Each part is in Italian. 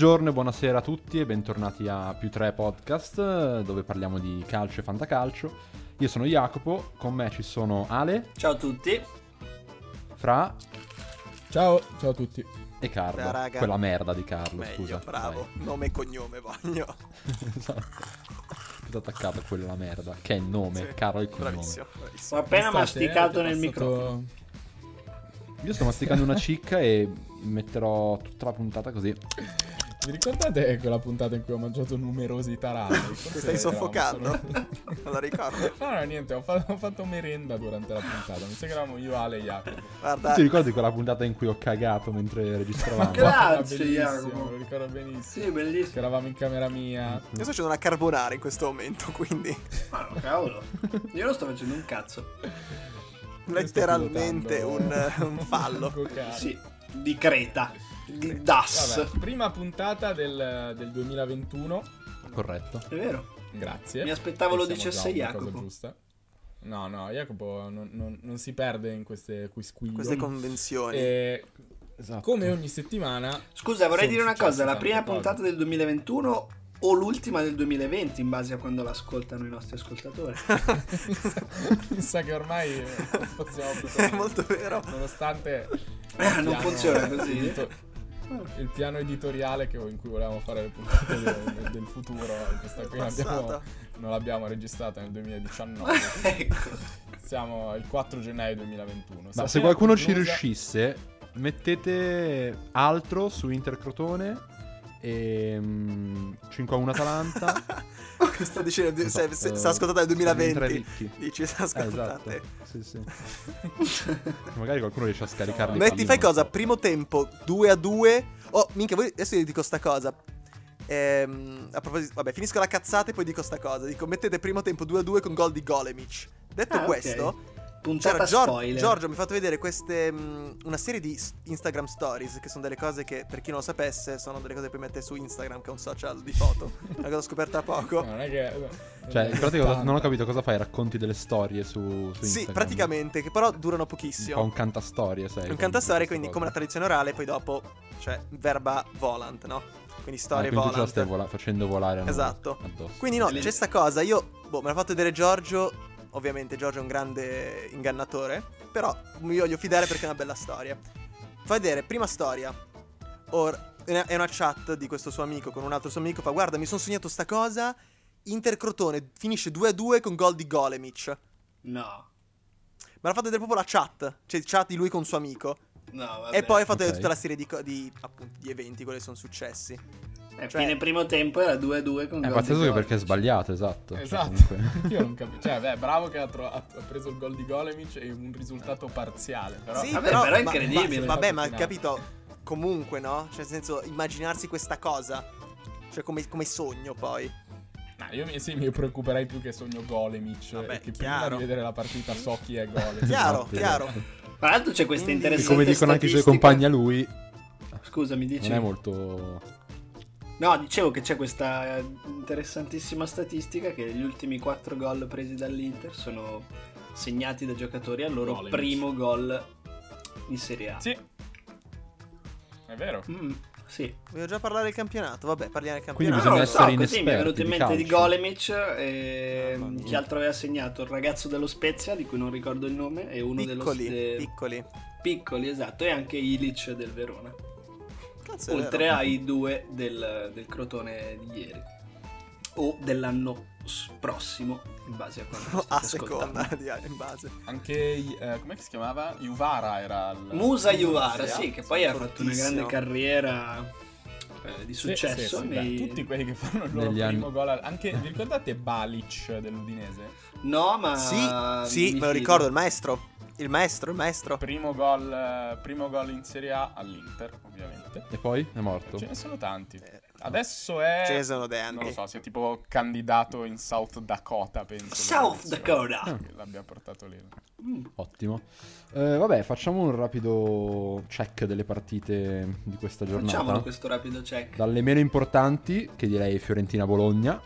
Buongiorno e buonasera a tutti e bentornati a Più 3 Podcast dove parliamo di calcio e fantacalcio. Io sono Jacopo, con me ci sono Ale, Ciao a tutti. Fra Ciao, ciao a tutti. e Carlo. Beh, raga. Quella merda di Carlo, Meglio, scusa. bravo. Nome e cognome voglio. Dai. esatto. Tutto attaccato a quella merda, che è il nome, Sì, Carlo il cognome. Bravissimo, Ho appena masticato nel passato- microfono. Io sto masticando una cicca e metterò tutta la puntata così. Vi ricordate quella puntata in cui ho mangiato numerosi taralli? Forse Ti stai soffocando? solo- Non la ricordo. No, no, niente, ho fatto, ho fatto merenda durante la puntata. Mi sa che eravamo io, Ale e Jacopo. Guarda, Ti ricordi quella puntata in cui ho cagato mentre registravamo? Gra- Grazie, Jacopo. Lo ricordo benissimo. Sì, Che bellissimo. eravamo in camera mia. io sto facendo una carbonara in questo momento, quindi Ma no, cavolo. Io non sto facendo un cazzo. letteralmente un, un fallo. Sì, di Creta. Di Das. Vabbè, prima puntata del, del 2021. Corretto. È vero. Grazie. Mi aspettavo lo dicesse Jacopo. giusta. No, no, Jacopo non, non- non si perde in queste quisquiglie. Queste convenzioni. E Esatto. come ogni settimana Scusa, vorrei dire una cosa. La prima cose. puntata del 2021 o l'ultima del 2020, in base a quando l'ascoltano i nostri ascoltatori. mi sa che ormai eh, possiamo È molto vero. nonostante Ah, non funziona così. Il piano editoriale che- in cui volevamo fare le puntate del, del futuro questa qui Passato. non l'abbiamo registrata nel 2019 ecco. siamo il 4 gennaio 2021 Ma se qualcuno ci conclusa- riuscisse, mettete altro su Intercrotone e mm, 5 a 1 Atalanta. sta dicendo, so, se, se- eh, sta ascoltata nel mentre 2020. ricchi. Dici, sta Eh, ascoltate. esatto. Sì, sì. Magari qualcuno riesce a scaricarli. Metti, fai cosa? so. Primo tempo 2 a 2. Oh, minchia, voi- adesso vi dico sta cosa. Ehm, a proposito, vabbè, finisco la cazzata e poi dico sta cosa. Dico, mettete primo tempo 2 a 2 con gol di Golemic. Detto Ah, questo, Puntata c'era Gior- spoiler. Giorgio mi ha fatto vedere queste. mh, una serie di Instagram stories, che sono delle cose che, per chi non lo sapesse, sono delle cose che puoi mettere su Instagram, che è un social di foto. Una cosa scoperta da poco. No, non è che Cioè, in pratica non ho capito cosa fai. Racconti delle storie su, su Sì, Instagram. praticamente, che però durano Un po' pochissimo. un cantastorie, sai. Un cantastorie, quindi cose. come la tradizione orale, poi dopo, cioè, verba volant, no? Quindi Ah, storie quindi tu ce la volant. stai vola- facendo volare a Esatto. addosso. Quindi no, c'è sta cosa, io, boh, me l'ha fatto vedere Giorgio, ovviamente Giorgio è un grande ingannatore, però mi voglio fidare perché è una bella storia. Fa vedere, prima storia, Or- è una chat di questo suo amico con un altro suo amico, fa guarda mi sono sognato sta cosa, Intercrotone finisce 2-2 con gol di Golemic. No. Me l'ha fatto vedere proprio la chat, cioè chat di lui con un suo amico. No, vabbè. E poi ha fatto Ok. vedere tutta la serie di, di, appunto, di eventi, quelli che sono successi. Eh, cioè- fine primo tempo era 2-2 con È pazzesco perché è sbagliato, esatto. Cioè, Esatto, comunque- io non capisco. Cioè, beh, bravo che ha, tro- ha- preso il gol di Golemic e un risultato parziale. Però, sì, vabbè, però, però è incredibile. ma- vabbè, ma capito, comunque, no? Cioè, nel senso, immaginarsi questa cosa. Cioè, come, come sogno poi. Ma io mi, sì, mi preoccuperei più che sogno Golemic. Vabbè, e che chiaro. prima di vedere la partita so chi è Golemic. Chiaro, Esatto, chiaro. Tra l'altro c'è questa Quindi- E interessante come dicono anche i suoi compagni a lui, Scusa, mi dici? non è molto... No, dicevo che c'è questa eh, interessantissima statistica che gli ultimi 4 gol presi dall'Inter sono segnati da giocatori al loro Golemic. primo gol in Serie A. Sì. È vero. Mm, sì. Voglio già parlare del campionato. Vabbè, parliamo del Quindi campionato. No, bisogna non lo essere so, mi è venuto in mente di di. Golemic e mia. chi altro aveva segnato il ragazzo dello Spezia di cui non ricordo il nome e uno Piccoli, dello de- piccoli. piccoli esatto e anche Ilic del Verona Cazzo, oltre ai due del, del Crotone di ieri o dell'anno prossimo in base a quando a seconda di, in base. Anche, eh, com'è che si chiamava? Juvara era il... Musa Iuvara Sì, sì che poi ha fatto una grande carriera eh, di Sì, successo sì, sì, nei- beh, tutti quelli che fanno il loro Negli primo anni. gol anche vi ricordate Balic dell'Udinese Sì, no ma sì, mi me lo ricordo, il maestro. Il maestro, il maestro. primo gol eh, primo gol in Serie A all'Inter ovviamente E poi è morto. ce ne sono tanti Eh, adesso è Ce ne sono non lo so sia tipo candidato in South Dakota penso South Dakota. che l'abbia portato lì Mm. Ottimo. Eh, vabbè, facciamo un rapido check delle partite di questa giornata. facciamolo questo rapido check Dalle meno importanti, che direi Fiorentina-Bologna.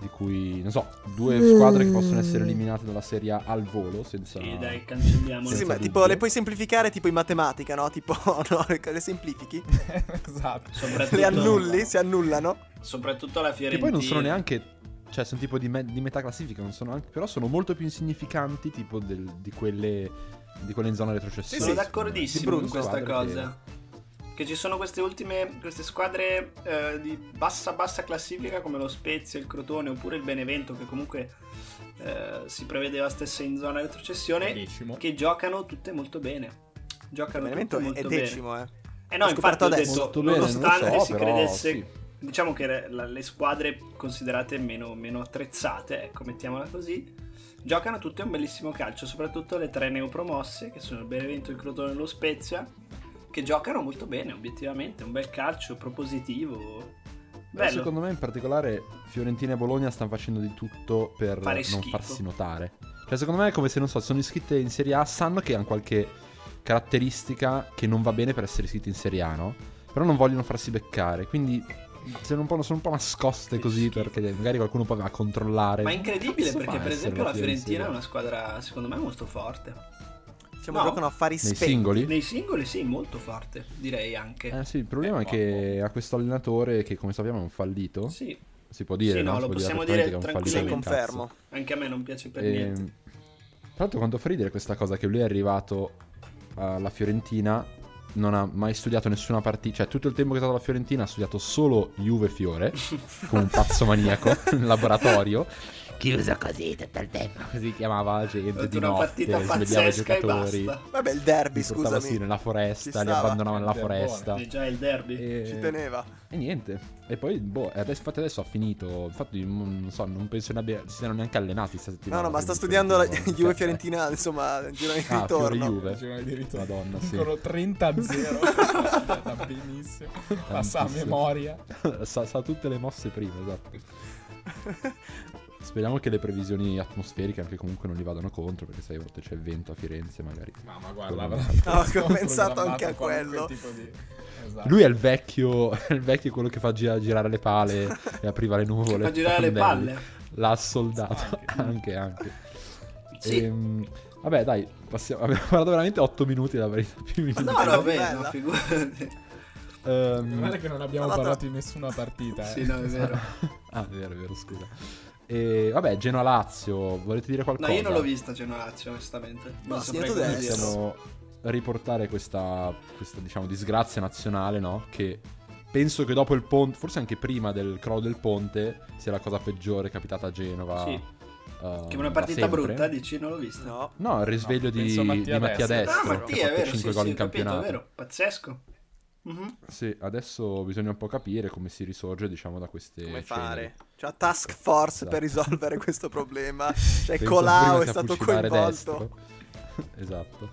Di cui, non so, due squadre che possono essere eliminate dalla Serie A al volo senza... Sì, dai, cancelliamo. Sì, sì, ma tipo le puoi semplificare tipo in matematica, no? Tipo, no, le, semplifichi, esatto. Le annulli, si annullano. Soprattutto la Che Fiorentina. poi non sono neanche... Cioè, sono tipo di, me- di metà classifica, non sono anche, però sono molto più insignificanti tipo del- di, quelle, di quelle in zona retrocessione. Sono sì, d'accordissimo di con questa cosa. Che ci sono queste ultime, queste squadre eh, di bassa bassa classifica come lo Spezia, il Crotone oppure il Benevento che comunque eh, si prevedeva stesse in zona retrocessione Decimo. che giocano tutte molto bene. Giocano Il Benevento tutte è molto decimo, eh. bene. Eh no, L'ho infatti ho adesso. detto, Molto bene, nonostante so, si però, credesse sì. diciamo che re- la- le squadre considerate meno, meno attrezzate, ecco, mettiamola così, giocano tutte un bellissimo calcio, soprattutto le tre neopromosse, che sono il Benevento, il Crotone e lo Spezia, che giocano molto bene, obiettivamente, un bel calcio propositivo. Bello. secondo me in particolare Fiorentina e Bologna stanno facendo di tutto per Fare non schifo. farsi notare. Cioè secondo me è come se, non so, sono iscritte in Serie A, sanno che hanno qualche caratteristica che non va bene per essere iscritti in Serie A, no? Però non vogliono farsi beccare, quindi sono un po', sono un po' nascoste Che così schifo. perché magari qualcuno poi va a controllare. Ma è incredibile perché per esempio la Fiorentina è una squadra secondo me molto forte. Diciamo, No. giocano affari Nei spenti. singoli? Nei singoli sì, molto forte, direi anche. Eh sì, il problema Eh, è che ha questo allenatore che come sappiamo è un fallito. Sì, Si può dire, Sì, no, Si lo possiamo dire fallito tranquillamente. confermo. anche a me non piace per E, niente. tra l'altro quanto fa ridere questa cosa che lui è arrivato alla Fiorentina non ha mai studiato nessuna partita cioè tutto il tempo che è stato alla Fiorentina ha studiato solo Juve Fiore come un pazzo maniaco in laboratorio chiuso così tutto il tempo così chiamava la gente di una notte svegliava i giocatori. Vabbè, il derby, scusami. sì, nella foresta li abbandonava nella foresta È già il derby. e... Ci teneva. E niente. E poi, boh, adesso, infatti adesso ha finito. Infatti, non so, non penso ne abbia, si siano neanche allenati sta settimana. No, no, ma sta studiando la. Juve Fiorentina, insomma, il girone di Ah, ritorno. Juve. Girone di ritorno. Madonna, sì. Vincono 30 a 0. Andata benissimo. Passa a Tantissimo. memoria. sa, sa tutte le mosse prima, esatto. Speriamo che le previsioni atmosferiche anche comunque non gli vadano contro, perché sai, a volte c'è vento a Firenze magari. Ma, ma guarda, avrà No, ho pensato anche a quello. di- Esatto. Lui è il vecchio, è il vecchio quello che fa gira- girare le pale e apriva le nuvole. Fa girare le palle. L'ha soldato, Anche. anche, anche. Sì. Ehm, vabbè, dai, passiamo. Abbiamo parlato veramente 8 minuti della verità. Più minuti. No, no, beh, no, figurati. Ehm, Guarda che non abbiamo parlato di nessuna partita. Eh. Sì, no, è vero. ah, è vero, è vero, scusa. E vabbè, Genoa-Lazio, volete dire No, qualcosa? io non l'ho vista Genoa-Lazio, onestamente. No, Non sì, saprei dire. Possiamo riportare questa, questa, diciamo, disgrazia nazionale, no? Che penso che dopo il ponte, forse anche prima del crollo del ponte, sia la cosa peggiore capitata a Genova. Sì. eh, Che una partita brutta, dici, non l'ho vista. No. No, il risveglio No, di, Mattia di Mattia Destro. Destro. Ah, che Mattia, ha è fatto vero, 5 sì, gol sì, in capito, è campionato. vero. Pazzesco. Mhm. Sì, adesso bisogna un po' capire come si risorge, diciamo, da queste Come fare? C'è una task force Esatto. per risolvere questo problema. Cioè, Penso Colau è stato coinvolto. destro. esatto.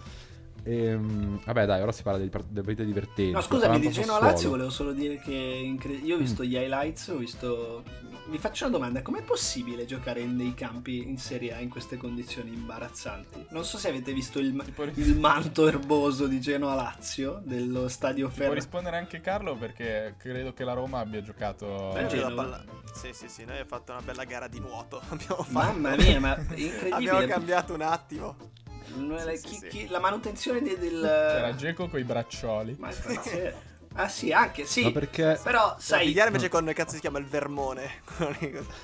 Ehm, vabbè, dai, ora si parla di part- delle partite divertenti. No, scusami, di Genoa Lazio volevo solo dire che incre- io ho visto Mm. gli highlights, ho visto... Vi faccio una domanda, com'è possibile giocare in dei campi in Serie A in queste condizioni imbarazzanti? Non so se avete visto il, può, il manto erboso di Genoa Lazio, dello stadio può Ferro. rispondere anche Carlo perché credo che la Roma abbia giocato... Beh, Genova. palla- Sì, sì, sì, noi abbiamo fatto una bella gara di nuoto. Abbiamo fatto. Mamma mia, ma Abbiamo incredibile. cambiato un attimo. Sì, chi- sì, chi- la manutenzione de- del... C'era Geco coi braccioli. Ma. Ah sì, anche, sì. Ma perché Però, Sai. Vigliare invece con cazzo si chiama il Vermone.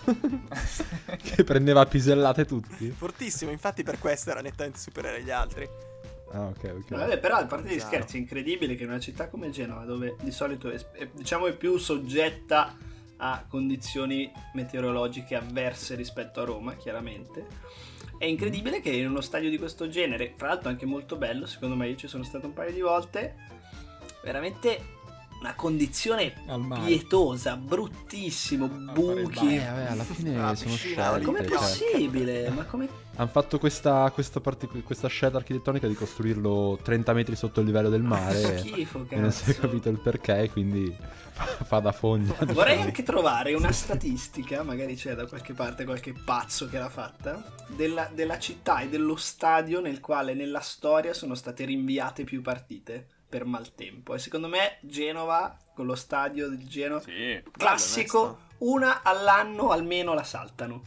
Che prendeva pisellate tutti? Fortissimo, infatti per questo era nettamente superiore agli altri. Ah, ok, ok. Vabbè, però a parte gli Chiaro. scherzi, è incredibile che in una città come Genova, dove di solito è, è- diciamo è più soggetta a condizioni meteorologiche avverse rispetto a Roma, chiaramente, è incredibile che in uno stadio di questo genere, tra l'altro anche molto bello, secondo me io ci sono stato un paio di volte, veramente una condizione pietosa, bruttissimo, il buchi. Eh, vabbè, alla fine Ah, sono piscina, scelte. Com'è cioè. possibile? Ma come Hanno fatto questa, questa, parti- questa scelta architettonica di costruirlo 30 metri sotto il livello del mare. schifo, e non si è capito il perché, quindi fa, fa da fogna. Vorrei diciamo. anche trovare una statistica, magari c'è da qualche parte qualche pazzo che l'ha fatta, della, della città e dello stadio nel quale nella storia sono state rinviate più partite. per maltempo. E secondo me Genova, con lo stadio del Genoa, Sì. classico, una all'anno almeno la saltano.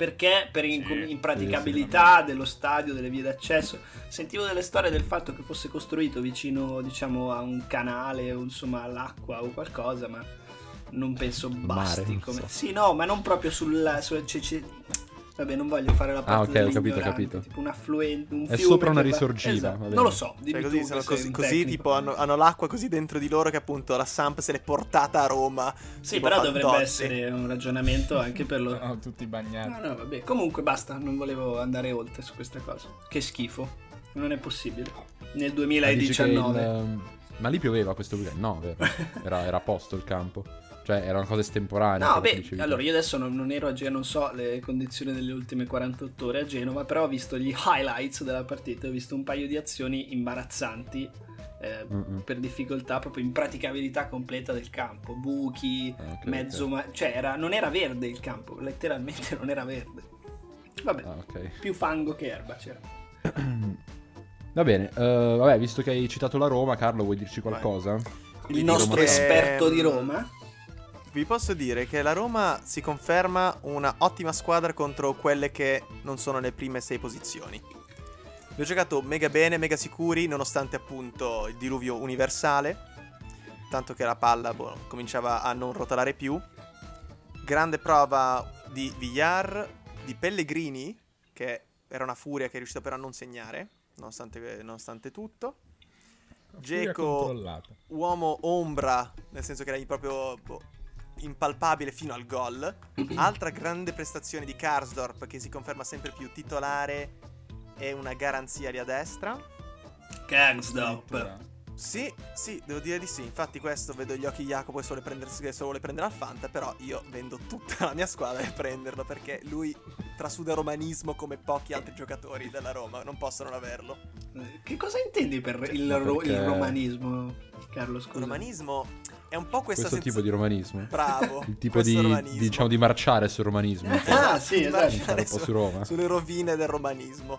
Perché per Sì, impraticabilità dello stadio, delle vie d'accesso. Sentivo delle storie del fatto che fosse costruito vicino, diciamo, a un canale o insomma all'acqua o qualcosa, ma non penso basti. mare, come... so. Sì, no, ma non proprio sul... sul- c- c- Vabbè, non voglio fare la parte Ah, ok, ho capito, ho capito. Tipo un affluente, un È fiume sopra una risorgiva, Esatto. Non lo so, Cioè, dimmi così, tu così, così, tipo hanno, hanno l'acqua così dentro di loro che appunto la Samp se l'è portata a Roma. Sì, però Fantozzi. dovrebbe essere un ragionamento anche per lo... No, tutti bagnati. No, no, vabbè. Comunque basta, non volevo andare oltre su questa cosa. Che schifo. Non è possibile. Nel Ma dici che 2019. il- Ma lì pioveva questo weekend? No, vero. Era, era a posto il campo. Cioè, era una cosa estemporanea. No, beh, allora io adesso non, non ero a Genova, non so le condizioni delle ultime 48 ore a Genova, però ho visto gli highlights della partita, ho visto un paio di azioni imbarazzanti eh, per difficoltà, proprio impraticabilità completa del campo, buchi, Ah, ok, mezzo, ok. ma- cioè era- non era verde il campo, letteralmente non era verde. Vabbè, Ah, ok. più fango che erba c'era. Va bene, eh, vabbè, visto che hai citato la Roma, Carlo, vuoi dirci qualcosa? Il nostro esperto di Roma. Vi posso dire che la Roma si conferma una ottima squadra contro quelle che non sono nelle prime sei posizioni. Vi ho giocato mega bene, mega sicuri, nonostante appunto il diluvio universale. Tanto che la palla boh, cominciava a non rotolare più. Grande prova di Villar, di Pellegrini, che era una furia che è riuscito però a non segnare, nonostante, nonostante tutto. Controllata. uomo ombra, nel senso che era proprio boh, impalpabile fino al gol. Altra grande prestazione di Karsdorp che si conferma sempre più titolare e una garanzia lì a destra. Addirittura. Sì, sì, devo dire di sì. Infatti questo vedo gli occhi di Jacopo e se vuole, prendersi, se vuole prendere al Fanta, però io vendo tutta la mia squadra e prenderlo perché lui trasuda romanismo come pochi altri giocatori della Roma, non possono averlo. Che cosa intendi per Cioè, il, ro- il romanismo, Carlo? Scusa. Romanismo è un po' questa Questo senza- tipo di romanismo? Bravo. Il tipo di, romanismo. diciamo, di marciare sul romanismo. Ah, sì, Di esatto. marciare Marciare un po' su- su Roma. Sulle rovine del romanismo.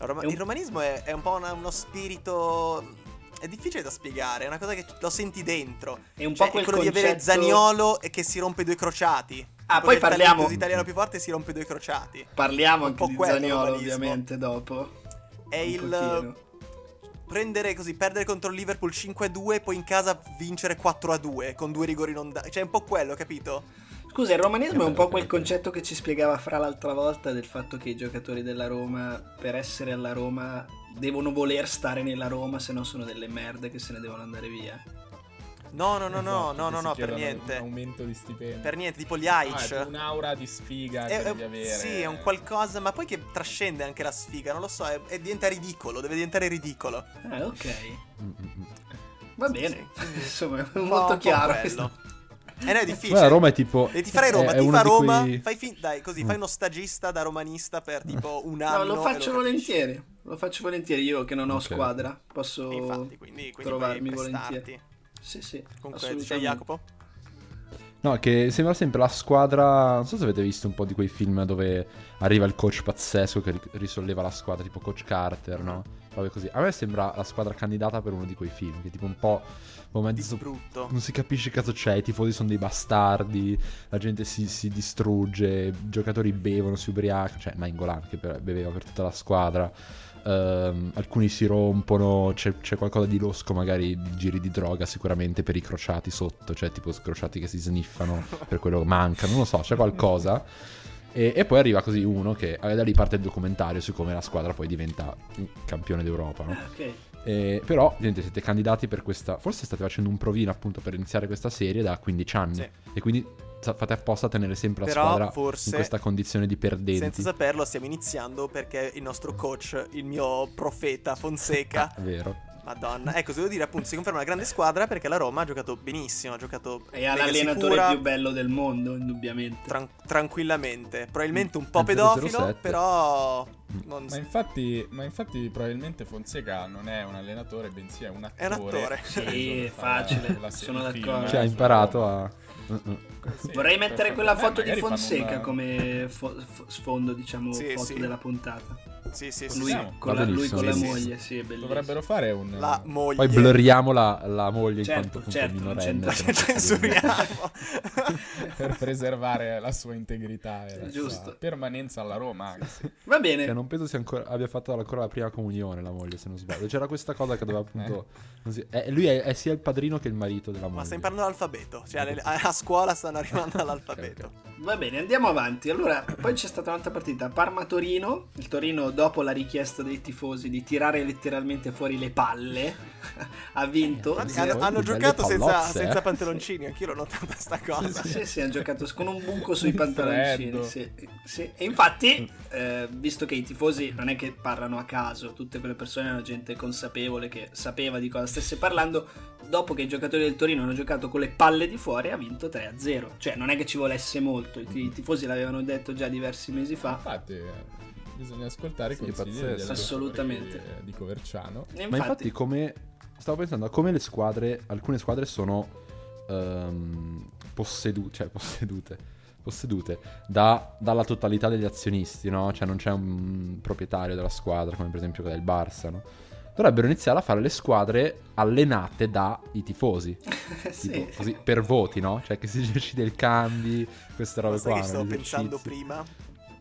Il Roma- È un- Il romanismo è, è un po' una- uno spirito. È difficile da spiegare, è una cosa che lo senti dentro. È un Cioè, po' quel quello di avere concetto- Zaniolo e che si rompe due crociati. Ah, poi parliamo- talento italiano più forte si rompe due crociati. Parliamo Un anche po' di Zaniolo, ovviamente, dopo. È Un il pochino. Prendere così, perdere contro il Liverpool 5-2 e poi in casa vincere 4-2 con due rigori non dati. Cioè, è un po' quello, capito? Scusa, il romanismo è un po' Ok, quel ok. concetto che ci spiegava Fra l'altra volta del fatto che i giocatori della Roma, per essere alla Roma, devono voler stare nella Roma, se no sono delle merde che se ne devono andare via. No, no, no, no, Esatto, no, che no, no, per niente. Un aumento di stipendio. Per niente, tipo gli Ah, Aic. è un'aura di sfiga È- che è- devi avere. Sì, è un qualcosa, ma poi che trascende anche la sfiga, non lo so, è, è- diventa ridicolo, deve diventare ridicolo. Ah, ok. Mm, mm, mm. Va bene. Insomma, è Un po'- molto un po' chiaro. questo. E no, è difficile. La Roma è tipo... E ti farai Roma, è- è ti fa Roma, quei- fai fin- dai, così, Mm. fai uno stagista da romanista per tipo un anno. No, lo faccio capisci. volentieri. Lo faccio volentieri io che non ho Ok. squadra. Posso E Infatti, quindi, quindi trovarmi volentieri. Sì, sì. Comunque, dice. Jacopo? No, che sembra sempre la squadra. Non so se avete visto un po' di quei film dove arriva il coach pazzesco che ri- risolleva la squadra, tipo Coach Carter, no? Robe così. A me sembra la squadra candidata per uno di quei film, che tipo un po'. un mezzo. brutto. Non si capisce cazzo c'è, i tifosi sono dei bastardi, la gente si, si distrugge, i giocatori bevono, si ubriacano, cioè Nainggolan che per- beveva per tutta la squadra, ehm, alcuni si rompono, c'è, c'è qualcosa di losco magari giri di droga sicuramente per i crociati sotto, cioè tipo crociati che si sniffano per quello che mancano, non lo so, c'è qualcosa. E, e poi arriva così uno che eh, da lì parte il documentario su come la squadra poi diventa campione d'Europa, no? Ah, ok. Eh, però, niente, siete candidati per questa. Forse state facendo un provino appunto per iniziare questa serie da 15 anni. Sì. E quindi fate apposta a tenere sempre la Però squadra forse- in questa condizione di perdenti. Senza saperlo, stiamo iniziando perché il nostro coach, il mio profeta Fonseca, Ah, vero. Madonna. Ecco, se devo dire appunto, si conferma una grande squadra perché la Roma ha giocato benissimo, ha giocato È mega l'allenatore sicura, più bello del mondo, indubbiamente. tran- tranquillamente. Probabilmente un po' pedofilo, 007. però non Ma infatti, ma infatti probabilmente Fonseca non è un allenatore, bensì è un attore. È un attore. ha Sì, facile, la sono d'accordo. Cioè, ha imparato a. Mm-mm. Sì, Vorrei mettere quella Eh, foto di Fonseca una- come fo- fo- sfondo, diciamo, Sì, foto sì. della puntata. Sì, sì, Con sì. lui, con la, lui con la moglie, sì. Dovrebbero fare un... La moglie. Poi blurriamo la, la moglie in Certo, quanto appunto certo, minorenne. dire Censuriamo. per preservare la sua integrità e la Giusto. sua permanenza alla Roma. anzi. Va bene. Cioè, non penso sia ancora, abbia fatto ancora la prima comunione la moglie, se non sbaglio. C'era questa cosa che doveva appunto... non si- eh, lui è, è sia il padrino che il marito della moglie. Ma sta imparando l'alfabeto. Cioè, a scuola stanno arrivando all'alfabeto. Va bene, andiamo avanti. Allora, poi c'è stata un'altra partita, Parma-Torino. Il Torino, dopo la richiesta dei tifosi di tirare letteralmente fuori le palle, ha vinto. Eh, Sì, hanno, hanno giocato senza, senza eh. pantaloncini. Anch'io l'ho notata sta cosa. Sì, sì, hanno giocato con un buco sui pantaloncini. Sì, sì. E infatti, eh, visto che i tifosi non è che parlano a caso, tutte quelle persone erano gente consapevole che sapeva di cosa stesse parlando. Dopo che i giocatori del Torino hanno giocato con le palle di fuori, ha vinto 3-0. Cioè, non è che ci volesse molto. I, i tifosi l'avevano detto già diversi mesi fa. Infatti, eh, bisogna ascoltare i Sì, consigli degli allenatori Assolutamente. eh, di Coverciano. E Ma infatti come... Stavo pensando a come le squadre... Alcune squadre sono ehm, possedu- cioè, possedute. Possedute da- dalla totalità degli azionisti, no? Cioè non c'è un proprietario della squadra, come per esempio quella del Barça, no? Dovrebbero iniziare a fare le squadre allenate dai tifosi. sì. Tipo, così, per voti, no? Cioè che si decide il cambi, queste robe Ma sai qua. che stavo pensando prima?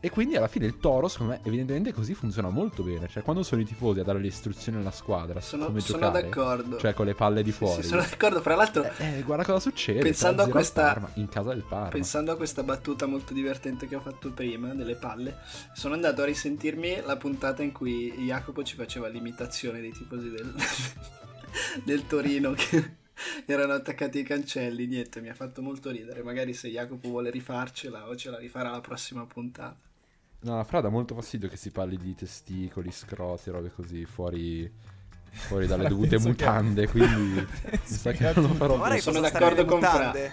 E quindi alla fine il Toro, secondo me, evidentemente così funziona molto bene. Cioè, quando sono i tifosi a dare le istruzioni alla squadra Sono, come sono giocare, d'accordo. cioè con le palle di Sì, fuori. sì, sono d'accordo. Fra l'altro, eh, eh, guarda cosa succede. Pensando a 3-0 al questa- Parma, in casa del Parma. Pensando a questa battuta molto divertente che ho fatto prima, delle palle, sono andato a risentirmi la puntata in cui Jacopo ci faceva l'imitazione dei tifosi del, del Torino che erano attaccati ai cancelli. Niente, mi ha fatto molto ridere. Magari se Jacopo vuole rifarcela o ce la rifarà la prossima puntata. No, la Fra dà molto fastidio che si parli di testicoli, scroti, robe così, fuori, fuori dalle dovute penso che- mutande, quindi mi sa che non lo farò più. Sono posso d'accordo stare con Fra. mutande.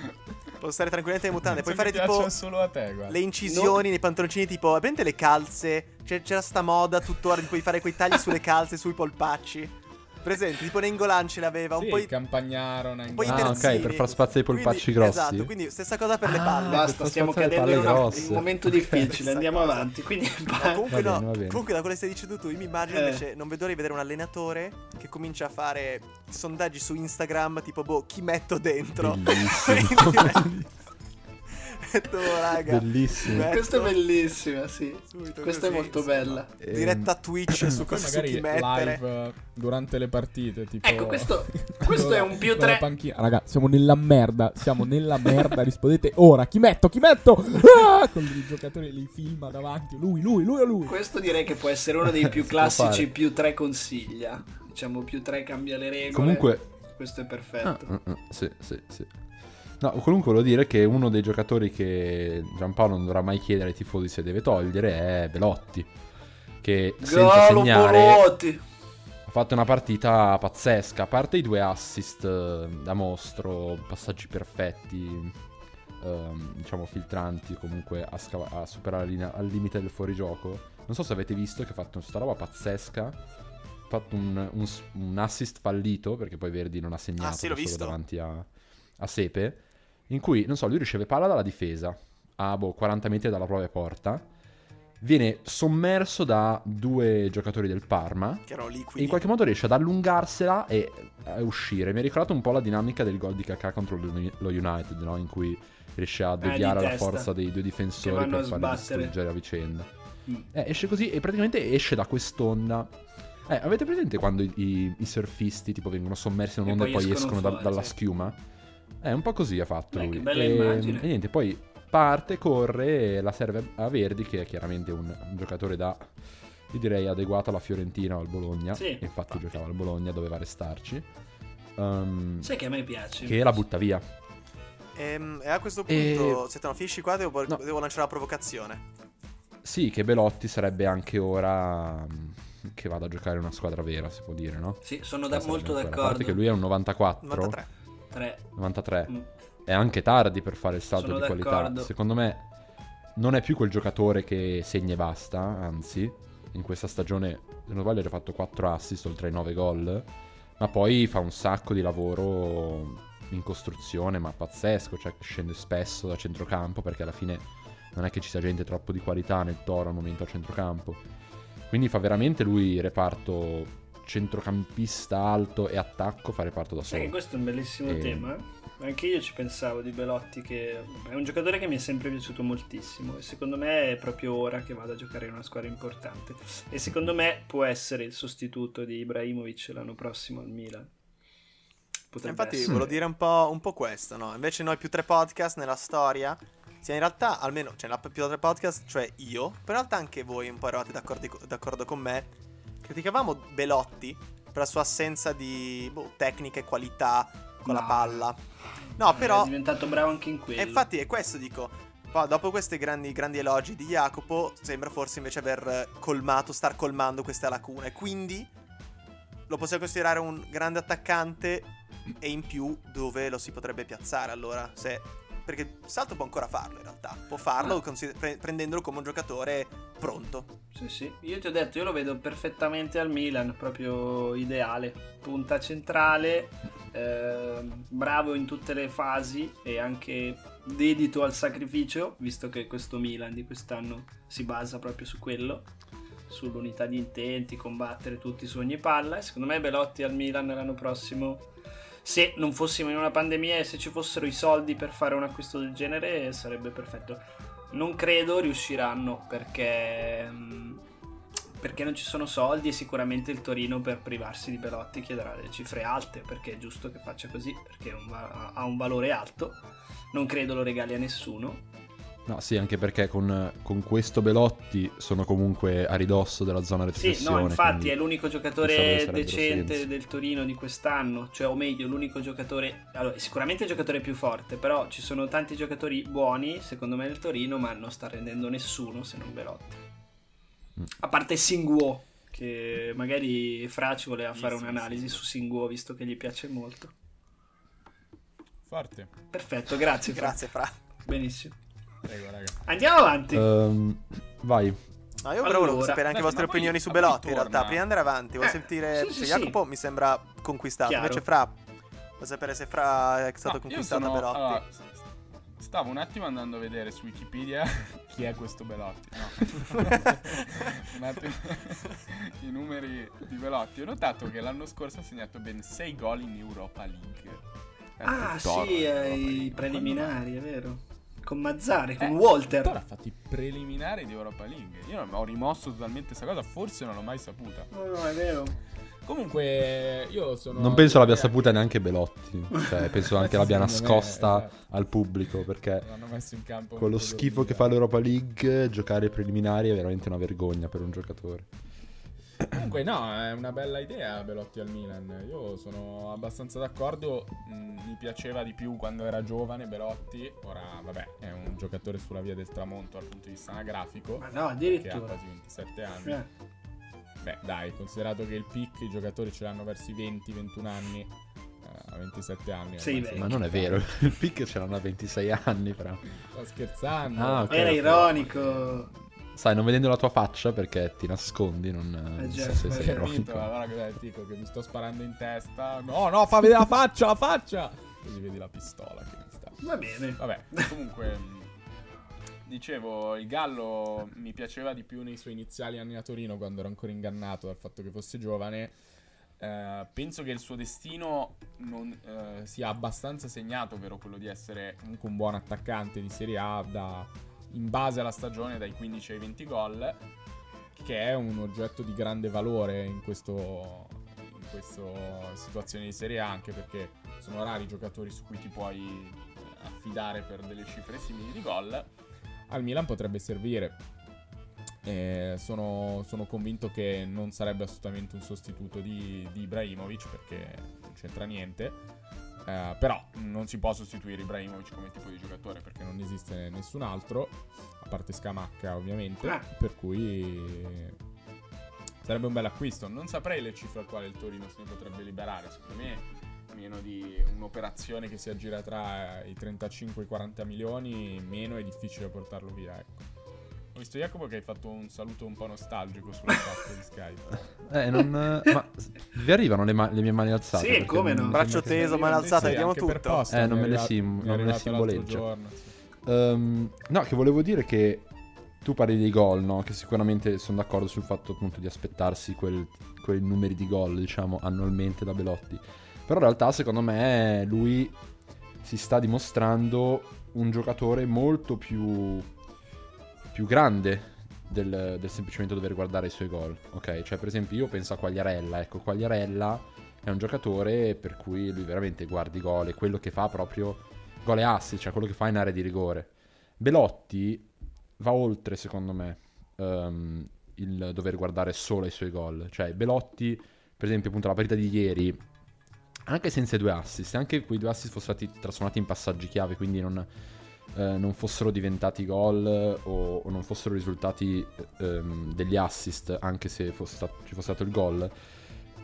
Posso stare tranquillamente nelle mutande. Puoi fare tipo solo a te, guarda. le incisioni nei pantaloncini, tipo, prende le calze. C'è- c'era sta moda tuttora di puoi fare quei tagli sulle calze, sui polpacci. Presente, tipo Nengolan ce l'aveva, un Sì, po' i, Campagnaro, un po' i Ah, ok, terzini. per far spazio ai polpacci Quindi- grossi. Esatto, quindi stessa cosa per le Ah, palle. Basta, stiamo le cadendo in, una- grosse. in un momento difficile. Andiamo cosa. avanti. Quindi, No, comunque, Va no, bene, va bene. comunque da quello che stai dicendo tu, io mi immagino Eh. invece, non vedo l'ora di vedere un allenatore che comincia a fare sondaggi su Instagram, tipo, boh, chi metto dentro? Bellissimo. Metto, raga. Bellissimo. metto questa è bellissima, sì. subito Questa è così, molto insomma. bella. Ehm, Diretta Twitch su, Poi su magari chi mettere. live eh, durante le partite, tipo... Ecco, questo- questo è un più con la tre- panchina. Raga, siamo nella merda, siamo nella merda, rispondete ora, chi metto, chi metto? Ah! Con il giocatore li filma davanti, lui, lui, lui o lui? Questo direi che può essere uno dei più classici più 3 consiglia. Diciamo più 3 cambia le regole. Comunque, questo è Ah, perfetto. ah, ah, sì, sì, sì. No, comunque volevo dire che uno dei giocatori che Giampaolo non dovrà mai chiedere ai tifosi se deve togliere è Belotti. Che senza Galo segnare Bolotti. ha fatto una partita pazzesca. A parte i due assist eh, da mostro, passaggi perfetti, ehm, diciamo filtranti comunque a, scava- a superare la linea al limite del fuorigioco. Non so se avete visto che ha fatto questa roba pazzesca. Ha fatto un, un un assist fallito perché poi Verdi non ha segnato Ah, sì, davanti a, a Sepe. In cui, non so, lui riceve palla dalla difesa a boh, 40 metri dalla propria porta. Viene sommerso da due giocatori del Parma. Che erano E liquidi. in qualche modo riesce ad allungarsela e a uscire. Mi ha ricordato un po' la dinamica del gol di Kakà contro lo United, no? In cui riesce a di deviare la testa. forza dei due difensori per farli sbattere. distruggere a vicenda. Mm. Eh, esce così e praticamente esce da quest'onda. Eh, avete presente quando i, i- surfisti tipo vengono sommersi in E un'onda e poi poi escono escono da- fuori, dalla sì. schiuma? Eh, un po' così ha fatto Beh, lui. che bella e, immagine. e niente, poi parte, corre e la serve a Verdi, che è chiaramente un, un giocatore da, io direi, adeguato alla Fiorentina o al Bologna. Sì, E infatti infatti. giocava al Bologna, doveva restarci. Um, Sai che a me piace. che la butta via. Ehm, E, a questo E- punto, se te non finisci qua, devo, No. devo lanciare una provocazione. Sì, che Belotti sarebbe anche ora mm, che vada a giocare in una squadra vera, si può dire, no? Sì, sono Cioè, da- sarebbe molto ancora- A d'accordo. parte che lui è un 94, 93. 3. 93. Mm. È anche tardi per fare il salto Sono di qualità. d'accordo. Secondo me non è più quel giocatore che segna e basta, anzi, in questa stagione, se non sbaglio, ha fatto 4 assist oltre ai 9 gol, ma poi fa un sacco di lavoro in costruzione, ma pazzesco, cioè scende spesso da centrocampo perché alla fine non è che ci sia gente troppo di qualità nel Toro al momento a centrocampo. Quindi fa veramente lui reparto centrocampista alto e attacco, fa reparto da solo. questo è un bellissimo E- tema. Anche io ci pensavo di Belotti, che è un giocatore che mi è sempre piaciuto moltissimo. E secondo me è proprio ora che vada a giocare in una squadra importante. E secondo me può essere il sostituto di Ibrahimovic l'anno prossimo al Milan. Potrebbe Infatti, essere. volevo dire un po', un po' questo, no? Invece noi più tre podcast nella storia, sia in realtà, almeno, cioè la più tre podcast, cioè io, però in realtà anche voi un po' eravate d'accordi- d'accordo con me, criticavamo Belotti per la sua assenza di boh, tecnica e qualità con la No. palla. No, però... È diventato bravo anche in quello. E infatti è questo dico. Poi, dopo questi grandi, grandi elogi di Jacopo, sembra forse invece aver colmato, star colmando questa lacuna. E quindi lo possiamo considerare un grande attaccante. E in più, dove lo si potrebbe piazzare allora? Se... Perché Salto può ancora farlo in realtà. Può farlo Ah. consider- pre- prendendolo come un giocatore pronto. Sì, sì. Io ti ho detto, io lo vedo perfettamente al Milan, proprio ideale. Punta centrale, ehm, bravo in tutte le fasi e anche dedito al sacrificio, visto che questo Milan di quest'anno si basa proprio su quello, sull'unità di intenti, combattere tutti su ogni palla. E secondo me Belotti al Milan l'anno prossimo, se non fossimo in una pandemia e se ci fossero i soldi per fare un acquisto del genere, sarebbe perfetto. Non credo riusciranno perché, mm, perché non ci sono soldi e sicuramente il Torino per privarsi di Belotti chiederà delle cifre alte perché è giusto che faccia così perché un ha un valore alto. Non credo lo regali a nessuno. No, sì, anche perché con, con questo Belotti sono comunque a ridosso della zona Sì, retrocessione. no, infatti è l'unico giocatore decente sensi. del Torino di quest'anno, cioè o meglio l'unico giocatore, allora, sicuramente il giocatore più forte, però ci sono tanti giocatori buoni secondo me del Torino, ma non sta rendendo nessuno se non Belotti. Mm. A parte Singuo, che magari Fra ci voleva fare Bellissimo, un'analisi Singuo. su Singuo visto che gli piace molto. Forte. Perfetto, grazie. Fra. Grazie, Fra. Benissimo. Prego, raga. Andiamo avanti. Ehm, vai. No, io però volevo Allora, sapere anche le vostre ma opinioni su ma Belotti. In realtà, prima di andare avanti, voglio Eh, sentire. sì, sì, Jacopo sì. mi sembra conquistato. Chiaro. Invece, Fra, voglio sapere se Fra è stato No, conquistato sono- Belotti. allora, stavo un attimo andando a vedere su Wikipedia chi è questo Belotti. No. un attimo i numeri di Belotti. Ho notato che l'anno scorso ha segnato ben 6 gol in Europa League. Eh, ah, sì, Europa ai preliminari, è vero. Con Mazzari, con Eh, Walter. Fatto i preliminari di Europa League. Io non- ho rimosso totalmente questa cosa, forse non l'ho mai saputa. No, no, è vero. Comunque, io sono. Non penso l'abbia saputa neanche Belotti. Cioè, penso anche l'abbia Secondo me, nascosta esatto. al pubblico. Perché L'hanno messo in campo. con lo schifo che fa l'Europa League, giocare ai preliminari è veramente una vergogna per un giocatore. Comunque, no, è una bella idea Belotti al Milan. Io sono abbastanza d'accordo. Mm, mi piaceva di più quando era giovane Belotti. Ora, vabbè, è un giocatore sulla via del tramonto dal punto di vista anagrafico. Ma no, Che ha addirittura. quasi 27 anni. Eh. Beh, dai, considerato che il pick i giocatori ce l'hanno verso i 20-21 anni. eh, a 27 anni. Vecchio. Ma non è vero, il pick ce l'hanno a 26 anni, però. Sto scherzando. Ah, ok. Era ironico. Sai, non vedendo la tua faccia perché ti nascondi, non, non già, so se sei capito? Allora cosa dico che mi sto sparando in testa. No, no, fa vedere la faccia, la faccia. Così vedi la pistola che mi sta. Va bene. Vabbè, comunque. Dicevo, il Gallo mi piaceva di più nei suoi iniziali anni a Torino, quando ero ancora ingannato dal fatto che fosse giovane, Eh, penso che il suo destino non, eh, sia abbastanza segnato, ovvero quello di essere comunque un buon attaccante di Serie A da, in base alla stagione dai 15 ai 20 gol, che è un oggetto di grande valore in questo in questa situazione di Serie A, anche perché sono rari i giocatori su cui ti puoi eh, affidare per delle cifre simili di gol. Al Milan potrebbe servire. Eh, sono, sono convinto che non sarebbe assolutamente un sostituto di, di Ibrahimovic perché non c'entra niente. Eh, però non si può sostituire Ibrahimovic come tipo di giocatore perché non esiste nessun altro, a parte Scamacca ovviamente, Ah. per cui sarebbe un bel acquisto. Non saprei le cifre al quale il Torino se ne potrebbe liberare, secondo me meno di un'operazione che si aggira tra i 35 e i 40 milioni, meno è difficile portarlo via, ecco. Ho visto Jacopo che hai fatto un saluto un po' nostalgico sulla chat di Skype. Eh, non... ma vi arrivano le, ma- le mie mani alzate? Sì, come non- no? Braccio teso, mano alzata, sì, vediamo per tutto. posta, Eh, non me le arrivato- sim- non me le simboleggia. giorno, sì. Ehm, no, che volevo dire che tu parli dei gol, no? Che sicuramente sono d'accordo sul fatto appunto di aspettarsi quel- quei numeri di gol, diciamo, annualmente da Belotti. Però in realtà, secondo me, lui si sta dimostrando un giocatore molto più, più grande del, del semplicemente dover guardare i suoi gol. Ok? Cioè, per esempio, io penso a Quagliarella. Ecco, Quagliarella è un giocatore per cui lui veramente guarda i gol e quello che fa proprio gol e assi, cioè quello che fa in area di rigore. Belotti va oltre, secondo me, ehm, il dover guardare solo i suoi gol. Cioè, Belotti, per esempio, appunto, la partita di ieri, anche senza i due assist, anche quei due assist fossero stati trasformati in passaggi chiave, quindi non, eh, non fossero diventati gol o, o non fossero risultati ehm, degli assist, anche se fosse stato- ci fosse stato il gol.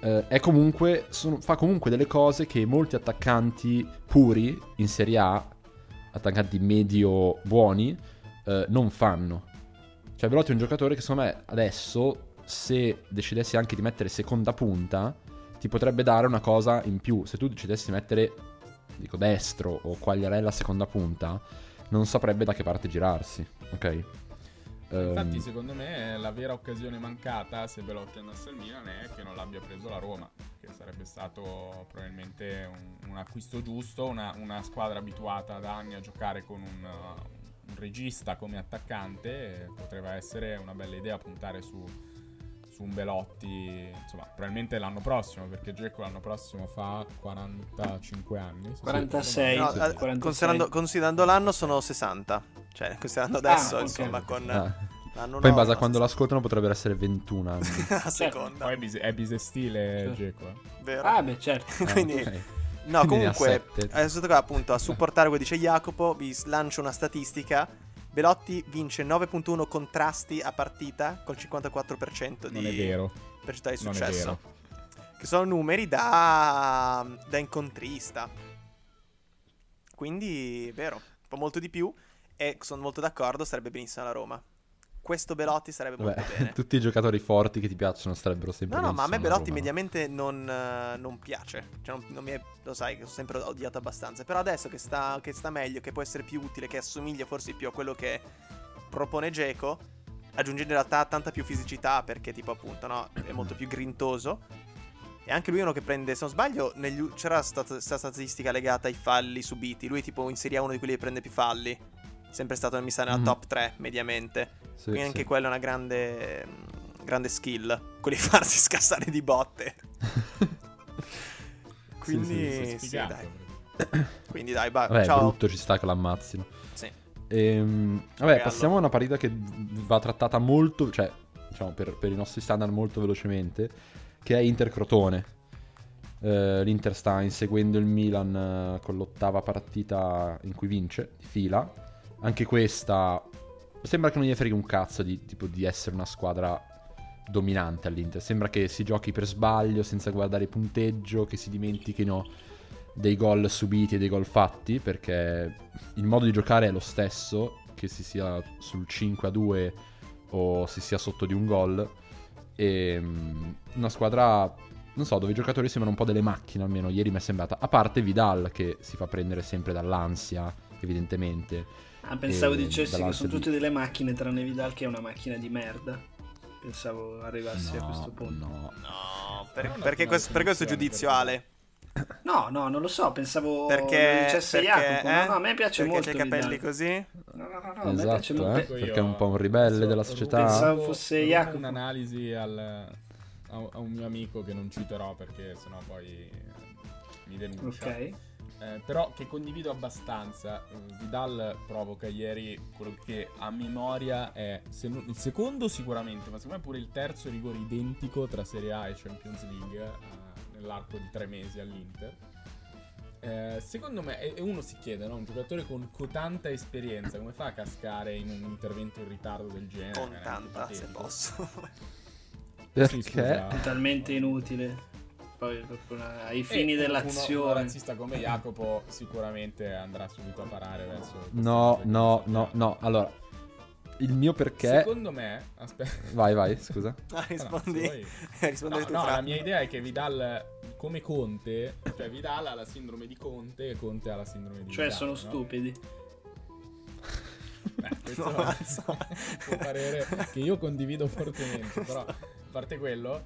eh, è comunque, sono- fa comunque delle cose che molti attaccanti puri in Serie A, attaccanti medio buoni, eh, non fanno. Cioè, Belotti è un giocatore che secondo me adesso, se decidessi anche di mettere seconda punta, ti potrebbe dare una cosa in più. Se tu decidessi di mettere, dico, destro o Quagliarella seconda punta, non saprebbe da che parte girarsi, ok? Infatti, secondo me, la vera occasione mancata se Belotti andasse al Milan è che non l'abbia preso la Roma, che sarebbe stato probabilmente un, un acquisto giusto, una, una squadra abituata da anni a giocare con un, un regista come attaccante, e potrebbe essere una bella idea puntare su, su un Belotti, insomma, probabilmente l'anno prossimo, perché Dzeko l'anno prossimo fa 45 anni. se 46. No, Sì, eh, 46. considerando, considerando l'anno sono 60. Cioè, considerando adesso, ok. insomma, con ah. l'anno Poi in base a quando no, l'ascoltano potrebbero essere 21 anni. 60. a seconda, Poi è, bise- è bisestile Certo. Dzeko. eh. vero? Ah, beh, certo. Ah, Quindi- ok. No, Quindi comunque, adesso tocca appunto a supportare quello che dice Jacopo, vi lancio una statistica. Belotti vince 9.1 contrasti a partita col 54% di Non è vero. percentuale di Non è successo. vero. Che sono numeri da, da incontrista. Quindi, è vero, un po' molto di più. E sono molto d'accordo, sarebbe benissimo la Roma. Questo Belotti sarebbe molto Vabbè, bene. tutti i giocatori forti che ti piacciono starebbero sempre No, no, ma a me Belotti Roma, mediamente non, eh, non piace. Cioè, non, non mi è- lo sai che ho sempre odiato abbastanza. Però adesso che sta, che sta meglio, che può essere più utile, che assomiglia forse più a quello che propone Geco, aggiungendo in realtà tanta più fisicità perché, tipo, appunto, no, è molto più grintoso. E anche lui è uno che prende, se non sbaglio, negli c'era stata sta statistica legata ai falli subiti. Lui, tipo, in Serie A uno di quelli che prende più falli. Sempre stato, mi sa, nella Mhm. top 3 mediamente. Sì, Quindi sì. anche quella è una grande, grande skill. Quelli di farsi scassare di botte. Quindi, sì, sì, dai. Quindi dai, va, Vabbè, ciao. brutto, ci sta che l'ammazzino. Sì. Ehm, vabbè, passiamo a una partita che va trattata molto, cioè, diciamo, per, per i nostri standard molto velocemente, che è Inter-Crotone. Eh, L'Inter sta inseguendo il Milan eh, con l'ottava partita in cui vince, di fila. Anche questa sembra che non gli freghi un cazzo di, tipo, di essere una squadra dominante all'Inter. Sembra che si giochi per sbaglio, senza guardare punteggio, che si dimentichino dei gol subiti e dei gol fatti, perché il modo di giocare è lo stesso, che si sia sul 5 a 2 o si sia sotto di un gol. E mm, una squadra, non so, dove i giocatori sembrano un po' delle macchine, almeno ieri mi è sembrata. A parte Vidal, che si fa prendere sempre dall'ansia, evidentemente. Ah, pensavo E dicessi che sono tutte delle macchine tranne Vidal che è una macchina di merda. Pensavo arrivassi a No, questo punto. no. No, per- perché, questo, per questo giudizio, perché- Ale? No, no, non lo so, pensavo Perché, dicesse perché, Jacopo. eh? No, no, a me piace perché molto c'hai i capelli Vidal. così? No, no, no, no, a me piace Esatto, molto. eh, perché è un po' un ribelle della società. Pensavo fosse Jacopo. un'analisi al, a, a un mio amico che non citerò perché sennò poi mi denuncia. Ok. Eh, però che condivido abbastanza. Eh, Vidal provoca ieri quello che a memoria è se non- il secondo sicuramente, ma secondo me pure il terzo rigore identico tra Serie A e Champions League eh, nell'arco di tre mesi all'Inter. Eh, secondo me, e uno si chiede, no? Un giocatore con co- tanta esperienza, come fa a cascare in un intervento in ritardo del genere? Con tanta, se posso. Sì, Perché? scusa. Totalmente inutile. Poi una- ai fini E uno- Uno dell'azione. razzista come Jacopo sicuramente andrà subito a parare verso... No, no, no, no. Allora, il mio perché... Secondo me, aspetta. Vai, vai, scusa. Ah, rispondi. No, rispondi No, tu, no, Fra. la mia idea è che Vidal, come Conte, cioè Vidal ha la sindrome di Conte e Conte ha la sindrome di Cioè Vidal, sono no? stupidi. Beh, questo No, è un parere che io condivido fortemente, però a parte quello,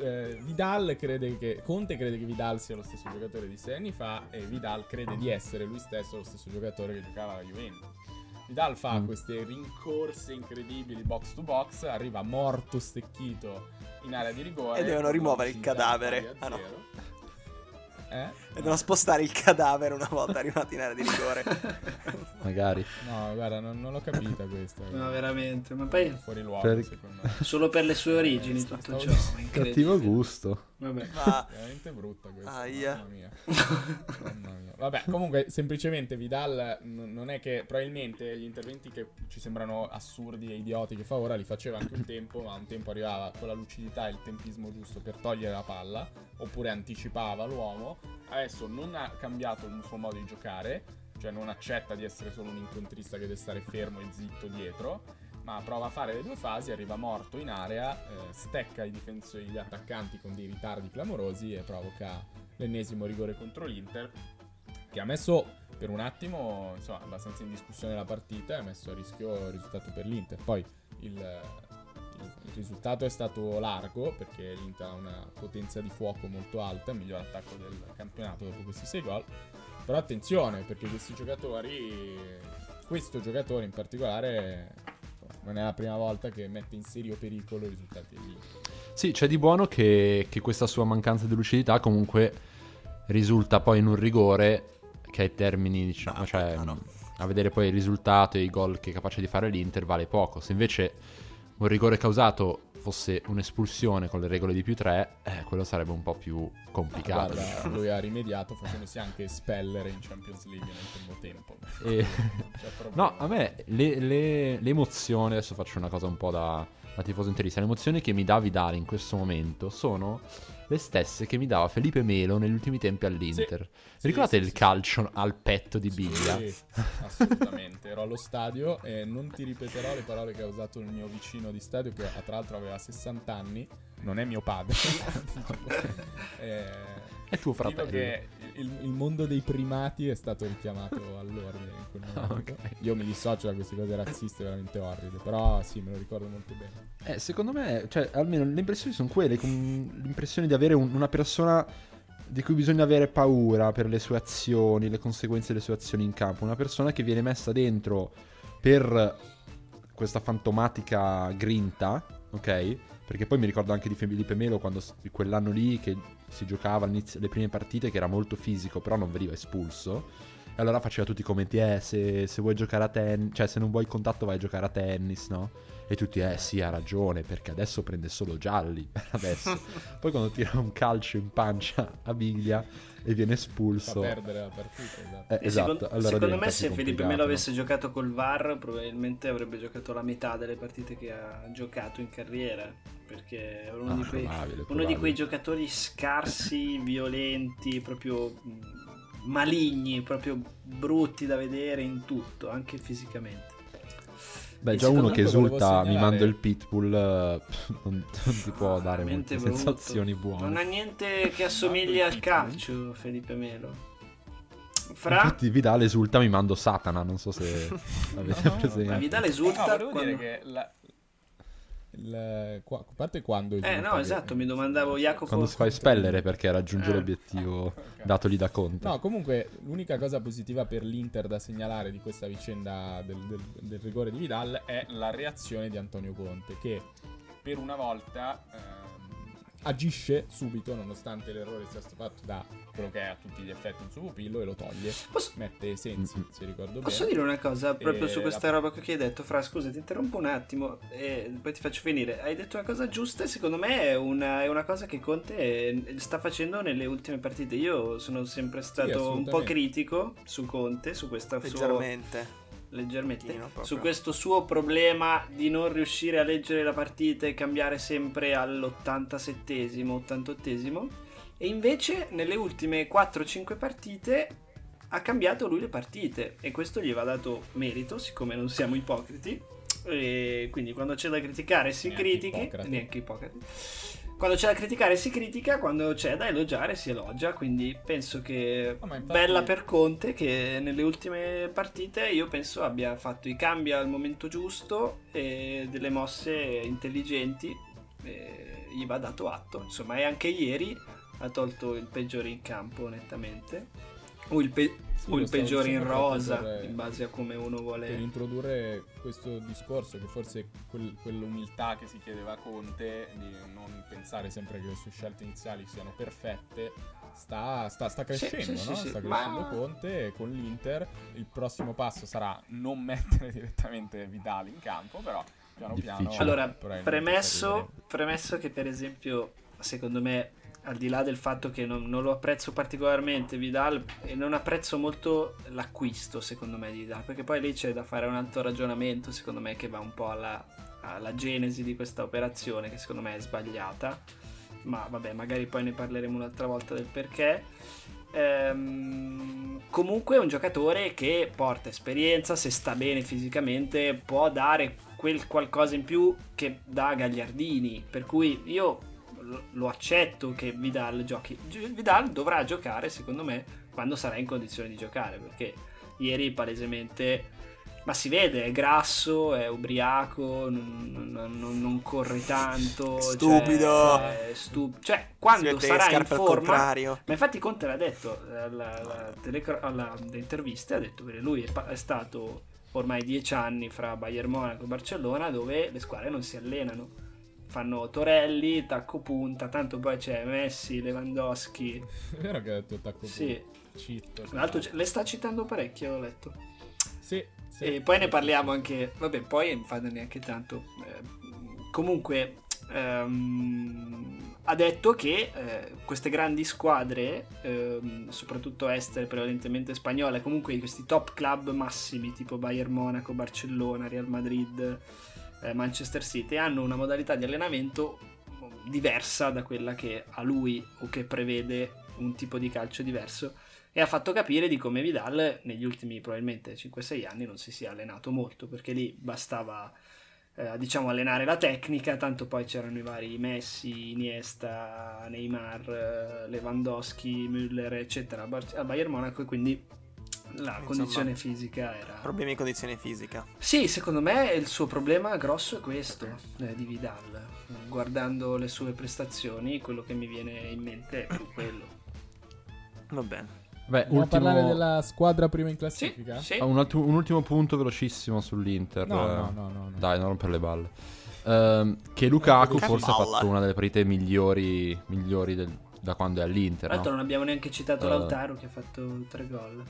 eh, Vidal crede che Conte crede che Vidal sia lo stesso giocatore di sei anni fa e Vidal crede di essere lui stesso lo stesso giocatore che giocava alla Juventus. Vidal fa Mm. queste rincorse incredibili box to box, arriva morto stecchito in area di rigore E devono rimuovere il cadavere. Ah, no. Eh? E devono spostare il cadavere una volta arrivati in area di rigore. Magari. No, guarda, non, non l'ho capita questa. No, veramente. Ma poi Fuori luogo, Per- secondo me. solo per le sue origini Sta- tutto ciò. Cattivo gusto. Vabbè. Ma Veramente brutta questa. Aia. Mamma mia. Mamma mia. Vabbè, comunque, semplicemente Vidal n- non è che probabilmente gli interventi che ci sembrano assurdi e idioti che fa ora li faceva anche un tempo, ma un tempo arrivava con la lucidità e il tempismo giusto per togliere la palla, oppure anticipava l'uomo. Adesso non ha cambiato il suo modo di giocare, cioè non accetta di essere solo un incontrista che deve stare fermo e zitto dietro. Ma prova a fare le due fasi, arriva morto in area, eh, stecca i difensori, gli attaccanti con dei ritardi clamorosi e provoca l'ennesimo rigore contro l'Inter. Che ha messo per un attimo, insomma, abbastanza in discussione la partita e ha messo a rischio il risultato per l'Inter. Poi il, il- risultato è stato largo perché l'Inter ha una potenza di fuoco molto alta, il miglior attacco del campionato dopo questi sei gol. Però attenzione perché questi giocatori, questo giocatore in particolare, non è la prima volta che mette in serio pericolo i risultati dell'Inter. Sì, c'è di buono che, che questa sua mancanza di lucidità comunque risulta poi in un rigore che ai termini, diciamo, No, cioè no, no. a vedere poi il risultato e i gol che è capace di fare l'Inter vale poco. Se invece un rigore causato fosse un'espulsione con le regole di più 3, eh, quello sarebbe un po' più complicato. Guarda, diciamo. lui ha rimediato facendosi anche espellere in Champions League nel primo tempo. E-. No, a me le, le- le emozioni, adesso faccio una cosa un po' da, da tifoso interista, le emozioni che mi dà Vidal in questo momento sono le stesse che mi dava Felipe Melo negli ultimi tempi all'Inter. Sì, Ricordate sì, il sì, calcio al petto di Biglia? Sì, assolutamente. Ero allo stadio e non ti ripeterò le parole che ha usato il mio vicino di stadio, che tra l'altro aveva 60 anni. Non è mio padre. eh, È tuo fratello. che il, il mondo dei primati è stato richiamato all'ordine in quel momento. ok. Io mi dissocio da queste cose razziste veramente orride, però sì, me lo ricordo molto bene. Eh, secondo me, cioè, almeno le impressioni sono quelle, l'impressione di avere un- una persona di cui bisogna avere paura per le sue azioni, le conseguenze delle sue azioni in campo. Una persona che viene messa dentro per questa fantomatica grinta, ok? Perché poi mi ricordo anche di Felipe Melo quando quell'anno lì che si giocava all'inizio le prime partite che era molto fisico, però non veniva espulso. E allora faceva tutti i commenti, eh, se, se vuoi giocare a tennis, cioè se non vuoi contatto vai a giocare a tennis, no? E tutti, eh sì, ha ragione, perché adesso prende solo gialli, adesso. Poi quando tira un calcio in pancia a Biglia e viene Fa espulso... perdere la partita, esatto. Eh, E esatto, secondo, allora secondo me se Felipe Melo avesse giocato col VAR probabilmente avrebbe giocato la metà delle partite che ha giocato in carriera perché è uno, Ah, di, quei, probabile, uno di probabile. quei giocatori scarsi, violenti, proprio mh, maligni, proprio brutti da vedere in tutto, anche fisicamente. Beh, E già uno che esulta segnalare- mimando il pitbull eh, non, non ti può Ah, dare molte brutto. sensazioni buone. Non ha niente che assomigli al calcio, Felipe Melo. Fra Infatti Vidal esulta mimando Satana, non so se avete No, no, presente. ma Vidal esulta No, quando... dire che la- Il, qua- a parte quando Eh no, che- esatto, mi domandavo Jacopo Quando si fa espellere perché raggiunge Eh. l'obiettivo Ok. datogli da Conte. No, comunque l'unica cosa positiva per l'Inter da segnalare di questa vicenda del, del- del rigore di Vidal è la reazione di Antonio Conte che per una volta ehm, agisce subito nonostante l'errore sia stato fatto da quello che è a tutti gli effetti un suo pupillo e lo toglie. Posso- Mette Sensi, se ricordo Posso bene. dire una cosa proprio E su questa la- roba che hai detto? Fra, scusa, ti interrompo un attimo e poi ti faccio finire. Hai detto una cosa giusta e secondo me è una, è una cosa che Conte eh, sta facendo nelle ultime partite. Io sono sempre stato un po' critico su Conte, su questa sua... Leggermente. su questo suo problema di non riuscire a leggere la partita e cambiare sempre all'87esimo, 88esimo e invece nelle ultime 4-5 partite ha cambiato lui le partite e questo gli va dato merito siccome non siamo ipocriti E quindi quando c'è da criticare si Neanche critichi, Ippocrate. neanche Ippocrate. Quando c'è da criticare si critica, quando c'è da elogiare si elogia, quindi penso che ma infatti- bella per Conte che nelle ultime partite io penso abbia fatto i cambi al momento giusto e delle mosse intelligenti, gli va dato atto, insomma e anche ieri ha tolto il peggiore in campo nettamente, o il, pe- Sì, o il peggiore in rosa, per- in base a come uno per vuole... introdurre questo discorso che forse quel- quell'umiltà che si chiedeva a Conte di non pensare sempre che le sue scelte iniziali siano perfette sta, sta- sta crescendo, sì, no? sì, sì, sta ma- crescendo Conte e con l'Inter il prossimo passo sarà non mettere direttamente Vidal in campo però piano piano Difficile. Allora, probabilmente premesso, premesso che per esempio, secondo me, al di là del fatto che non, non lo apprezzo particolarmente Vidal, e non apprezzo molto l'acquisto, secondo me, di Vidal, perché poi lì c'è da fare un altro ragionamento, secondo me, che va un po' alla, alla genesi di questa operazione, che secondo me è sbagliata. Ma vabbè, magari poi ne parleremo un'altra volta del perché. Ehm, comunque è un giocatore che porta esperienza, se sta bene fisicamente, può dare quel qualcosa in più che dà Gagliardini. Per cui io lo- lo accetto che Vidal giochi. Gi- Vidal dovrà giocare, secondo me, quando sarà in condizione di giocare. Perché ieri palesemente. Ma si vede, è grasso, è ubriaco, non, non- non- corre tanto. cioè, Stupido. è stu- cioè, quando sarà in forma, ma infatti Conte l'ha detto eh, alla, alla interviste, ha detto che lui è, è stato ormai dieci anni fra Bayern Monaco e Barcellona dove le squadre non si allenano. Fanno Torelli, tacco punta, tanto poi c'è Messi, Lewandowski. è vero che ha detto attacco Sì. cheat Tra l'altro le sta citando parecchio, ho letto. sì, sì. E poi ne parliamo anche, vabbè, poi non fa neanche tanto. Eh, comunque, ehm, ha detto che eh, queste grandi squadre, ehm, soprattutto estere, prevalentemente spagnole, comunque questi top club massimi tipo Bayern Monaco, Barcellona, Real Madrid, Manchester City, hanno una modalità di allenamento diversa da quella che ha lui o che prevede un tipo di calcio diverso e ha fatto capire di come Vidal negli ultimi probabilmente 5-6 anni non si sia allenato molto perché lì bastava eh, diciamo allenare la tecnica tanto poi c'erano i vari Messi, Iniesta, Neymar, eh, Lewandowski, Müller eccetera al Bayern Monaco e quindi la Insomma, condizione fisica era Problemi di condizione fisica. sì, secondo me il suo problema grosso è questo eh, di Vidal. Guardando le sue prestazioni, quello che mi viene in mente è più quello. Va bene. Beh, Vogliamo ultimo... parlare della squadra prima in Sì, classifica? sì. Ah, un, ultimo, un ultimo punto velocissimo sull'Inter. No, eh. no, no, no, no. Dai, non rompere le balle. Ehm, che Lukaku Che forse ha fatto una delle partite migliori, migliori del- da quando è Tra all'Inter. l'altro no? non abbiamo neanche citato Eh. Lautaro che ha fatto tre gol.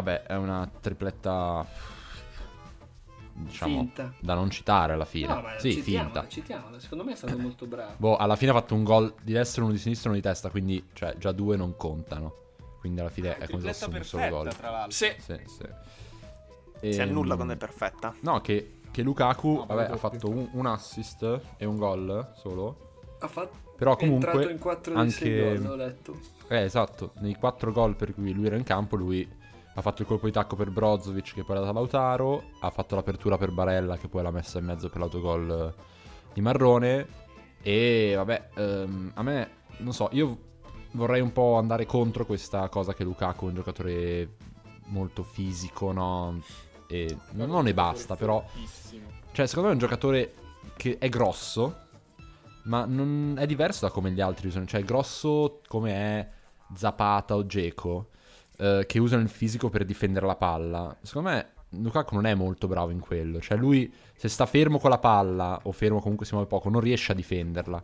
Vabbè, è una tripletta. Diciamo Finta. da non citare alla fine. No, ma sì, citiamola, finta. citiamola. Secondo me è stato molto bravo. Boh, alla fine ha fatto un gol di destra e uno di sinistra e uno di testa, quindi cioè, già due non contano. Quindi alla fine è come se fosse un solo perfetta, gol. tra l'altro. Sì. Sì, sì. Si Ehm, annulla quando è perfetta. No, che, che Lukaku No, vabbè, ha fatto un, un assist e un gol solo. Ha fatto Però è entrato comunque in 4 di anche 6 gol, ho letto. Eh, esatto, nei quattro gol per cui lui era in campo, lui ha fatto il colpo di tacco per Brozovic che poi è dato a Lautaro, ha fatto l'apertura per Barella che poi l'ha messa in mezzo per l'autogol di Marrone e vabbè, ehm, a me, non so, io vorrei un po' andare contro questa cosa che Lukaku è un giocatore molto fisico, no? E non, non ne basta, però... Cioè, secondo me è un giocatore che è grosso, ma non è diverso da come gli altri usano. Cioè, è grosso come è Zapata o Geco, eh, che usano il fisico per difendere la palla. Secondo me Lukaku non è molto bravo in quello. Cioè, lui, se sta fermo con la palla, o fermo comunque si muove poco, non riesce a difenderla.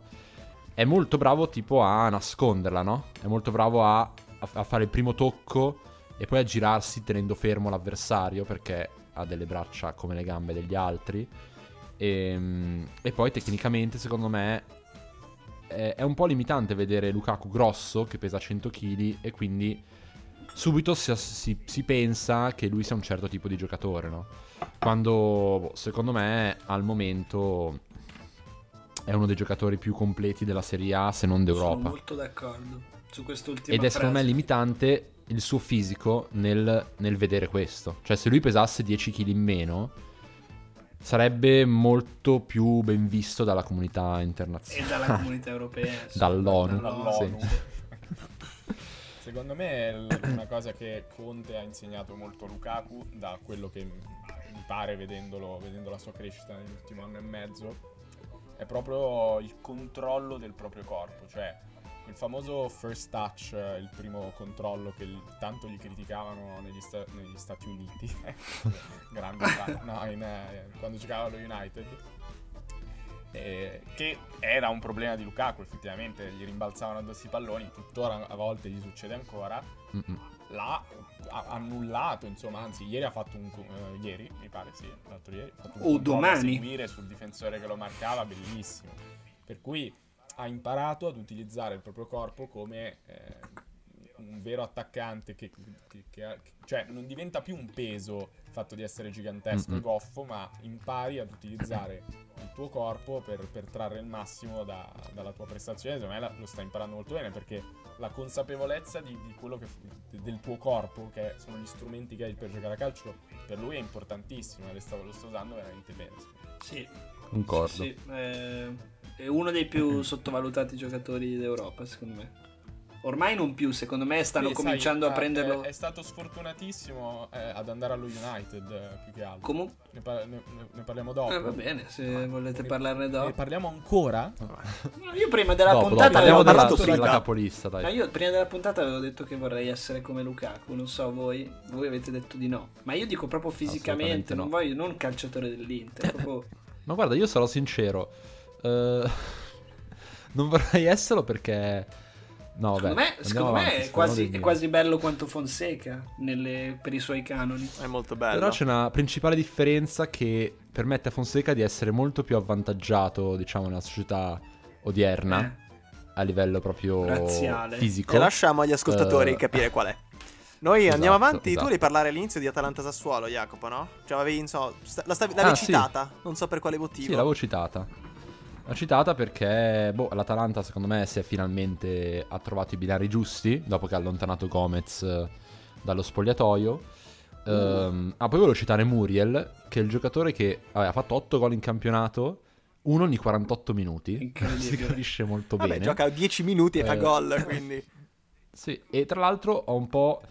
È molto bravo tipo a nasconderla, no? È molto bravo a, a- fare il primo tocco e poi a girarsi tenendo fermo l'avversario perché ha delle braccia come le gambe degli altri. E, e poi tecnicamente, secondo me, è, è un po' limitante vedere Lukaku grosso che pesa 100 kg e quindi subito si, si- si pensa che lui sia un certo tipo di giocatore, no? Quando boh, secondo me al momento è uno dei giocatori più completi della Serie A, se non Sono d'Europa. molto d'accordo su quest'ultima Ed è secondo me limitante il suo fisico nel, nel vedere questo. Cioè, se lui pesasse 10 kg in meno, sarebbe molto più ben visto dalla comunità E internazionale. dalla comunità europea. Dall'ONU. Dall'ONU. Sì. Secondo me l- una cosa che Conte ha insegnato molto a Lukaku, da quello che mi pare vedendolo, vedendo la sua crescita nell'ultimo anno e mezzo, è proprio il controllo del proprio corpo, cioè il famoso first touch, il primo controllo che tanto gli criticavano negli, sta- negli Stati Uniti, grande no, in, eh, quando giocava allo United, eh, che era un problema di Lukaku effettivamente, gli rimbalzavano addosso i palloni, tuttora a volte gli succede ancora, Mm-mm. l'ha ha annullato, insomma, anzi ieri ha fatto un eh, ieri, mi pare sì, l'altro ieri, ha fatto un O domani. seguire sul difensore che lo marcava, bellissimo. Per cui ha imparato ad utilizzare il proprio corpo come eh, un vero attaccante che, che- che che- cioè non diventa più un peso il fatto di essere gigantesco e goffo, ma impari ad utilizzare il tuo corpo per, per trarre il massimo da- dalla tua prestazione. Secondo me la- lo sta imparando molto bene perché la consapevolezza di, di quello che del tuo corpo, che sono gli strumenti che hai per giocare a calcio, per lui è importantissimo e lo sta, sta usando veramente bene. Sì, Concordo. sì, eh, è uno dei più sottovalutati giocatori d'Europa, secondo me. Ormai non più, secondo me stanno Sì, sai, cominciando a ah, prenderlo. È, è stato sfortunatissimo eh, ad andare allo United eh, più che altro. Comunque, Ne, par- ne- ne- ne parliamo dopo. eh, va bene, se volete parlarne Ne dopo. parliamo ancora? No, Io prima della Dopo, puntata dopo, parliamo avevo della, parlato detto- capolista, dai. No, io prima della puntata avevo detto che vorrei essere come Lukaku, non so voi, voi avete detto di no. Ma io dico proprio fisicamente, Assolutamente non no. voglio, non calciatore dell'Inter, proprio... Ma guarda, io sarò sincero. eh, non vorrei esserlo perché. No, secondo me, secondo me avanti, è, quasi, è quasi bello quanto Fonseca nelle- per i suoi canoni. È molto bello. Però c'è una principale differenza che permette a Fonseca di essere molto più avvantaggiato, diciamo, nella società odierna Eh, a livello proprio Razziale. fisico. E lasciamo agli ascoltatori Eh, capire qual è. Noi esatto, andiamo avanti. Tu esatto. devi parlare all'inizio di Atalanta Sassuolo, Jacopo, no? Cioè, avevi, insomma, sta- la stavi- l'avevi Ah, sì. citata. Non so per quale motivo. Sì, l'avevo citata. L'ho citata perché boh, l'Atalanta secondo me si è finalmente ha trovato i binari giusti dopo che ha allontanato Gomez eh, dallo spogliatoio. Ehm, ah, poi volevo citare Muriel, che è il giocatore che vabbè, ha fatto 8 gol in campionato, uno ogni 48 minuti. Si capisce molto Vabbè, bene. gioca 10 minuti e fa Eh. gol, quindi... Sì, e tra l'altro ho un po'.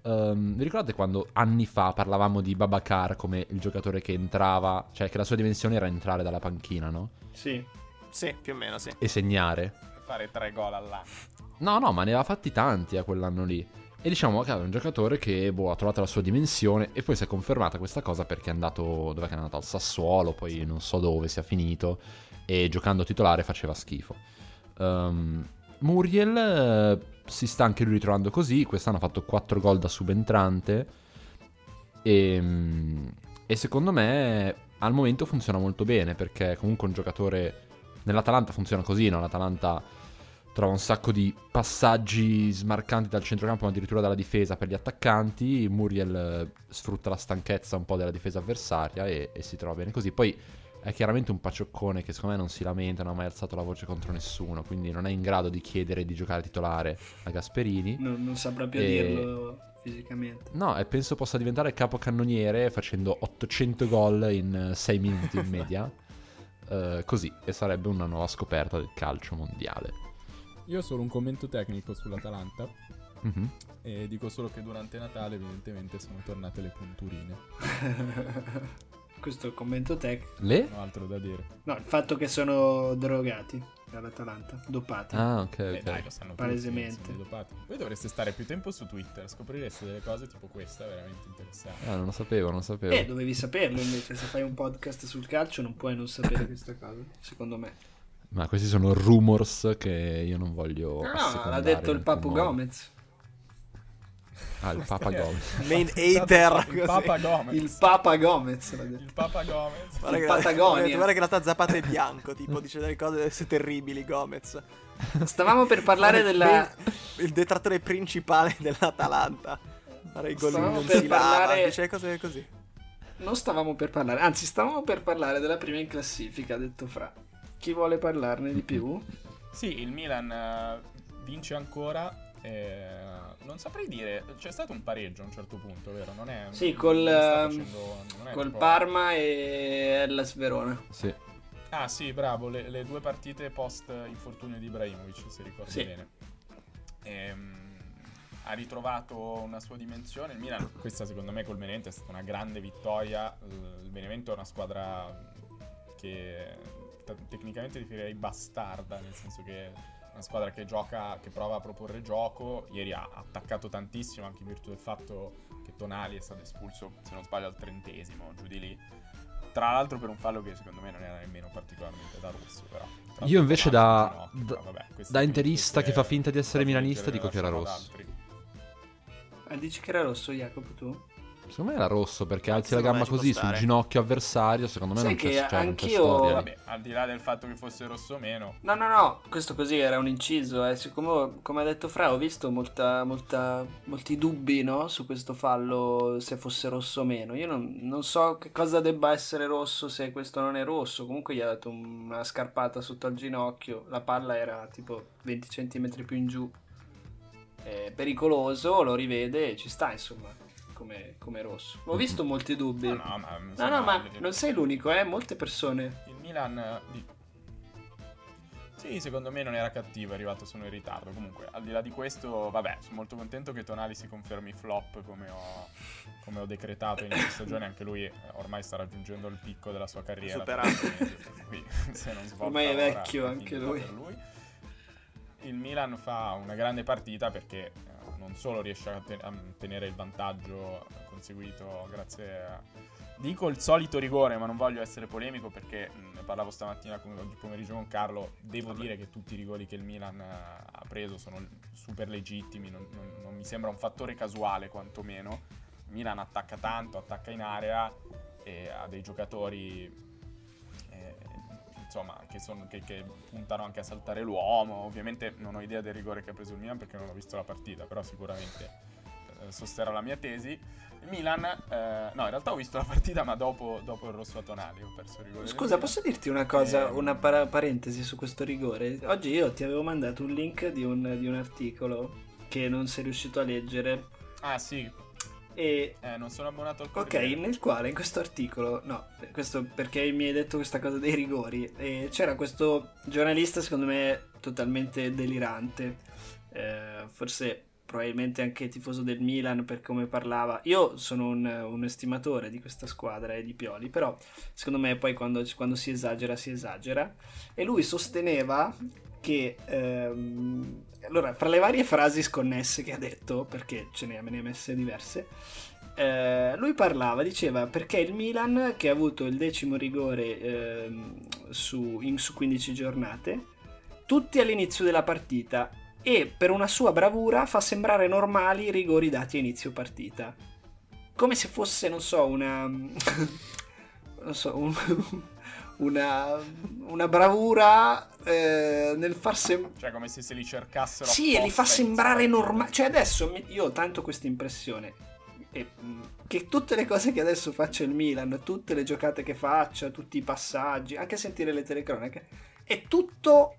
ehm, vi ricordate quando anni fa parlavamo di Babacar come il giocatore che entrava, cioè che la sua dimensione era entrare dalla panchina, no? Sì. Sì, più o meno, sì. E segnare. Fare tre gol all'anno. No, no, ma ne aveva fatti tanti a quell'anno lì. E diciamo che è un giocatore che boh, ha trovato la sua dimensione e poi si è confermata questa cosa perché è andato. Dov'è che è andato? Al Sassuolo, poi non so dove sia finito. E giocando titolare faceva schifo. Ehm, Muriel eh, si sta anche lui ritrovando così. Quest'anno ha fatto 4 gol da subentrante. E, mm, e secondo me al momento funziona molto bene perché comunque un giocatore. Nell'Atalanta funziona così, no? L'Atalanta trova un sacco di passaggi smarcanti dal centrocampo, ma addirittura dalla difesa per gli attaccanti. Muriel eh, sfrutta la stanchezza un po' della difesa avversaria e, e si trova bene così. Poi è chiaramente un paccioccone che secondo me non si lamenta, non ha mai alzato la voce contro nessuno, quindi non è in grado di chiedere di giocare titolare a Gasperini. Non, non saprà più E- dirlo fisicamente. No, e penso possa diventare capocannoniere facendo 800 gol in 6 minuti in media. Eh, così, e sarebbe una nuova scoperta del calcio mondiale. Io ho solo un commento tecnico sull'Atalanta. Mhm. E dico solo che durante Natale, evidentemente, sono tornate le punturine. Questo è il commento tech. Le? Non ho altro da dire. No, il fatto che sono drogati all'Atalanta, dopati. Ah, ok, Eh, ok. dai, lo sanno Palesemente. dopati. Voi dovreste stare più tempo su Twitter, scoprireste delle cose tipo questa veramente interessanti. Ah, non lo sapevo, non lo sapevo. Eh, dovevi saperlo invece, se fai un podcast sul calcio non puoi non sapere questa cosa, secondo me. Ma questi sono rumors che io non voglio. No, no, l'ha detto il Papu. Gomez. Ah, il Papa Gomez. Main hater. Il Papa Gomez. Il Papa Gomez. Il Papa Gomez. Guarda il che, Patagonia. guarda che in realtà Zapata è bianco, tipo, dice delle cose terribili, Gomez. Stavamo per parlare della... Il detrattore principale dell'Atalanta. Gol Stavamo non per si lava, parlare- dice cose così. Non stavamo per parlare, anzi stavamo per parlare della prima in classifica, ha detto Fra. Chi vuole parlarne di più? Sì, il Milan eh, vince ancora. eh, non saprei dire, c'è stato un pareggio a un certo punto, vero? Non è. Sì, non col, ehm, facendo- non è col tipo- Parma e Hellas Verona. Sì. Ah sì, bravo, le, le due partite post infortunio di Ibrahimovic, se ricordi Sì. bene. Ehm, ha ritrovato una sua dimensione. Il Milan, questa secondo me col Benevento è stata una grande vittoria. Il Benevento è una squadra che t- tecnicamente definirei bastarda, nel senso che una squadra che gioca, che prova a proporre gioco. Ieri ha attaccato tantissimo anche in virtù del fatto che Tonali è stato espulso, se non sbaglio, al trentesimo, giù di lì. Tra l'altro per un fallo che secondo me non era nemmeno particolarmente da rosso, però. Io invece da- ginocchio, da- vabbè, da interista che fa finta di essere milanista, dico che era rosso. Ah, dici che era rosso, Jacopo, tu? Secondo me era rosso perché alzi la gamba così sul stare. ginocchio avversario. Secondo me Sai non c'è, che cioè, non c'è anch'io- storia. lì. Vabbè, al di là del fatto che fosse rosso o meno, No, no, no, questo così era un inciso. Eh. Siccome, come ha detto Fra, ho visto molta, molta- molti dubbi no, su questo fallo, se fosse rosso o meno. Io non, non so che cosa debba essere rosso se questo non è rosso. Comunque gli ha dato una scarpata sotto al ginocchio. La palla era tipo 20 cm più in giù. È pericoloso, lo rivede e ci sta, insomma, come, come rosso. Ho visto molti dubbi. no, no, ma, No, no, ma non sei l'unico, eh, molte persone. Il Milan eh, Sì, secondo me non era cattivo, è arrivato solo in ritardo. Comunque, al di là di questo, vabbè, sono molto contento che Tonali si confermi flop come ho, come ho decretato in questa stagione. Anche lui eh, ormai sta raggiungendo il picco della sua carriera. Superato. cui, se non svolta Ormai è vecchio anche lui. per lui. Il Milan fa una grande partita perché non solo riesce a, te- a tenere il vantaggio conseguito grazie a, Dico il solito rigore, ma non voglio essere polemico perché mh, ne parlavo stamattina con, oggi pomeriggio con Carlo. Devo dire che tutti i rigori che il Milan eh, ha preso sono super legittimi, non, non- non mi sembra un fattore casuale quantomeno. Il Milan attacca tanto, attacca in area e ha dei giocatori insomma, che, sono- che- che puntano anche a saltare l'uomo. Ovviamente non ho idea del rigore che ha preso il Milan perché non ho visto la partita, però sicuramente eh, sosterrà la mia tesi. Il Milan, eh, no, in realtà ho visto la partita, ma dopo, dopo il rosso a Tonali ho perso il rigore. Scusa, posso dirti una cosa, Ehm. una para- parentesi su questo rigore? Oggi io ti avevo mandato un link di un, di un articolo che non sei riuscito a leggere Ah, sì, e... eh, non sono abbonato al Ok, Corriere. nel quale in questo articolo, no, questo perché mi hai detto questa cosa dei rigori, e c'era questo giornalista secondo me totalmente delirante, eh, forse probabilmente anche tifoso del Milan per come parlava. Io sono un, un estimatore di questa squadra e di Pioli, però secondo me poi quando, quando si esagera si esagera. E lui sosteneva che... ehm, allora, fra le varie frasi sconnesse che ha detto, perché ce ne, ha messe diverse, eh, lui parlava, diceva perché il Milan, che ha avuto il decimo rigore ehm, su, in- su 15 giornate, tutti all'inizio della partita e per una sua bravura fa sembrare normali i rigori dati a inizio partita. Come se fosse, non so, una... non so, un- una, una bravura eh, nel far sembrare... Cioè, come se se li cercassero Sì, e li fa sembrare normali. Cioè, adesso io ho tanto questa impressione. E, mh, che tutte le cose che adesso faccia il Milan, tutte le giocate che faccia, tutti i passaggi, anche sentire le telecronache, è tutto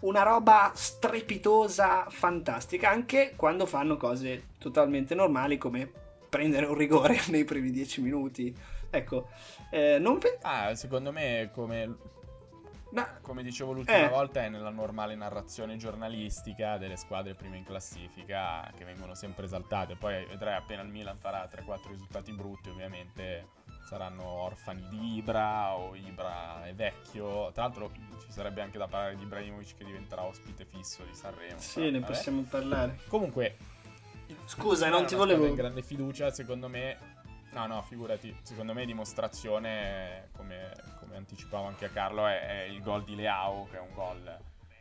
una roba strepitosa, fantastica, anche quando fanno cose totalmente normali come prendere un rigore nei primi dieci minuti. Ecco, eh, non pe- Ah, secondo me, come, no, come dicevo l'ultima Eh. volta, è nella normale narrazione giornalistica delle squadre prime in classifica che vengono sempre esaltate. Poi vedrai appena il Milan farà 3-4 risultati brutti, ovviamente saranno orfani di Ibra o Ibra è vecchio. Tra l'altro ci sarebbe anche da parlare di Ibrahimovic che diventerà ospite fisso di Sanremo. sì, però ne vabbè. possiamo parlare. Comunque, Scusa, non ti volevo- in grande fiducia, secondo me. No, no, figurati. Secondo me dimostrazione, come, come anticipavo anche a Carlo, è, è il gol di Leao, che è un gol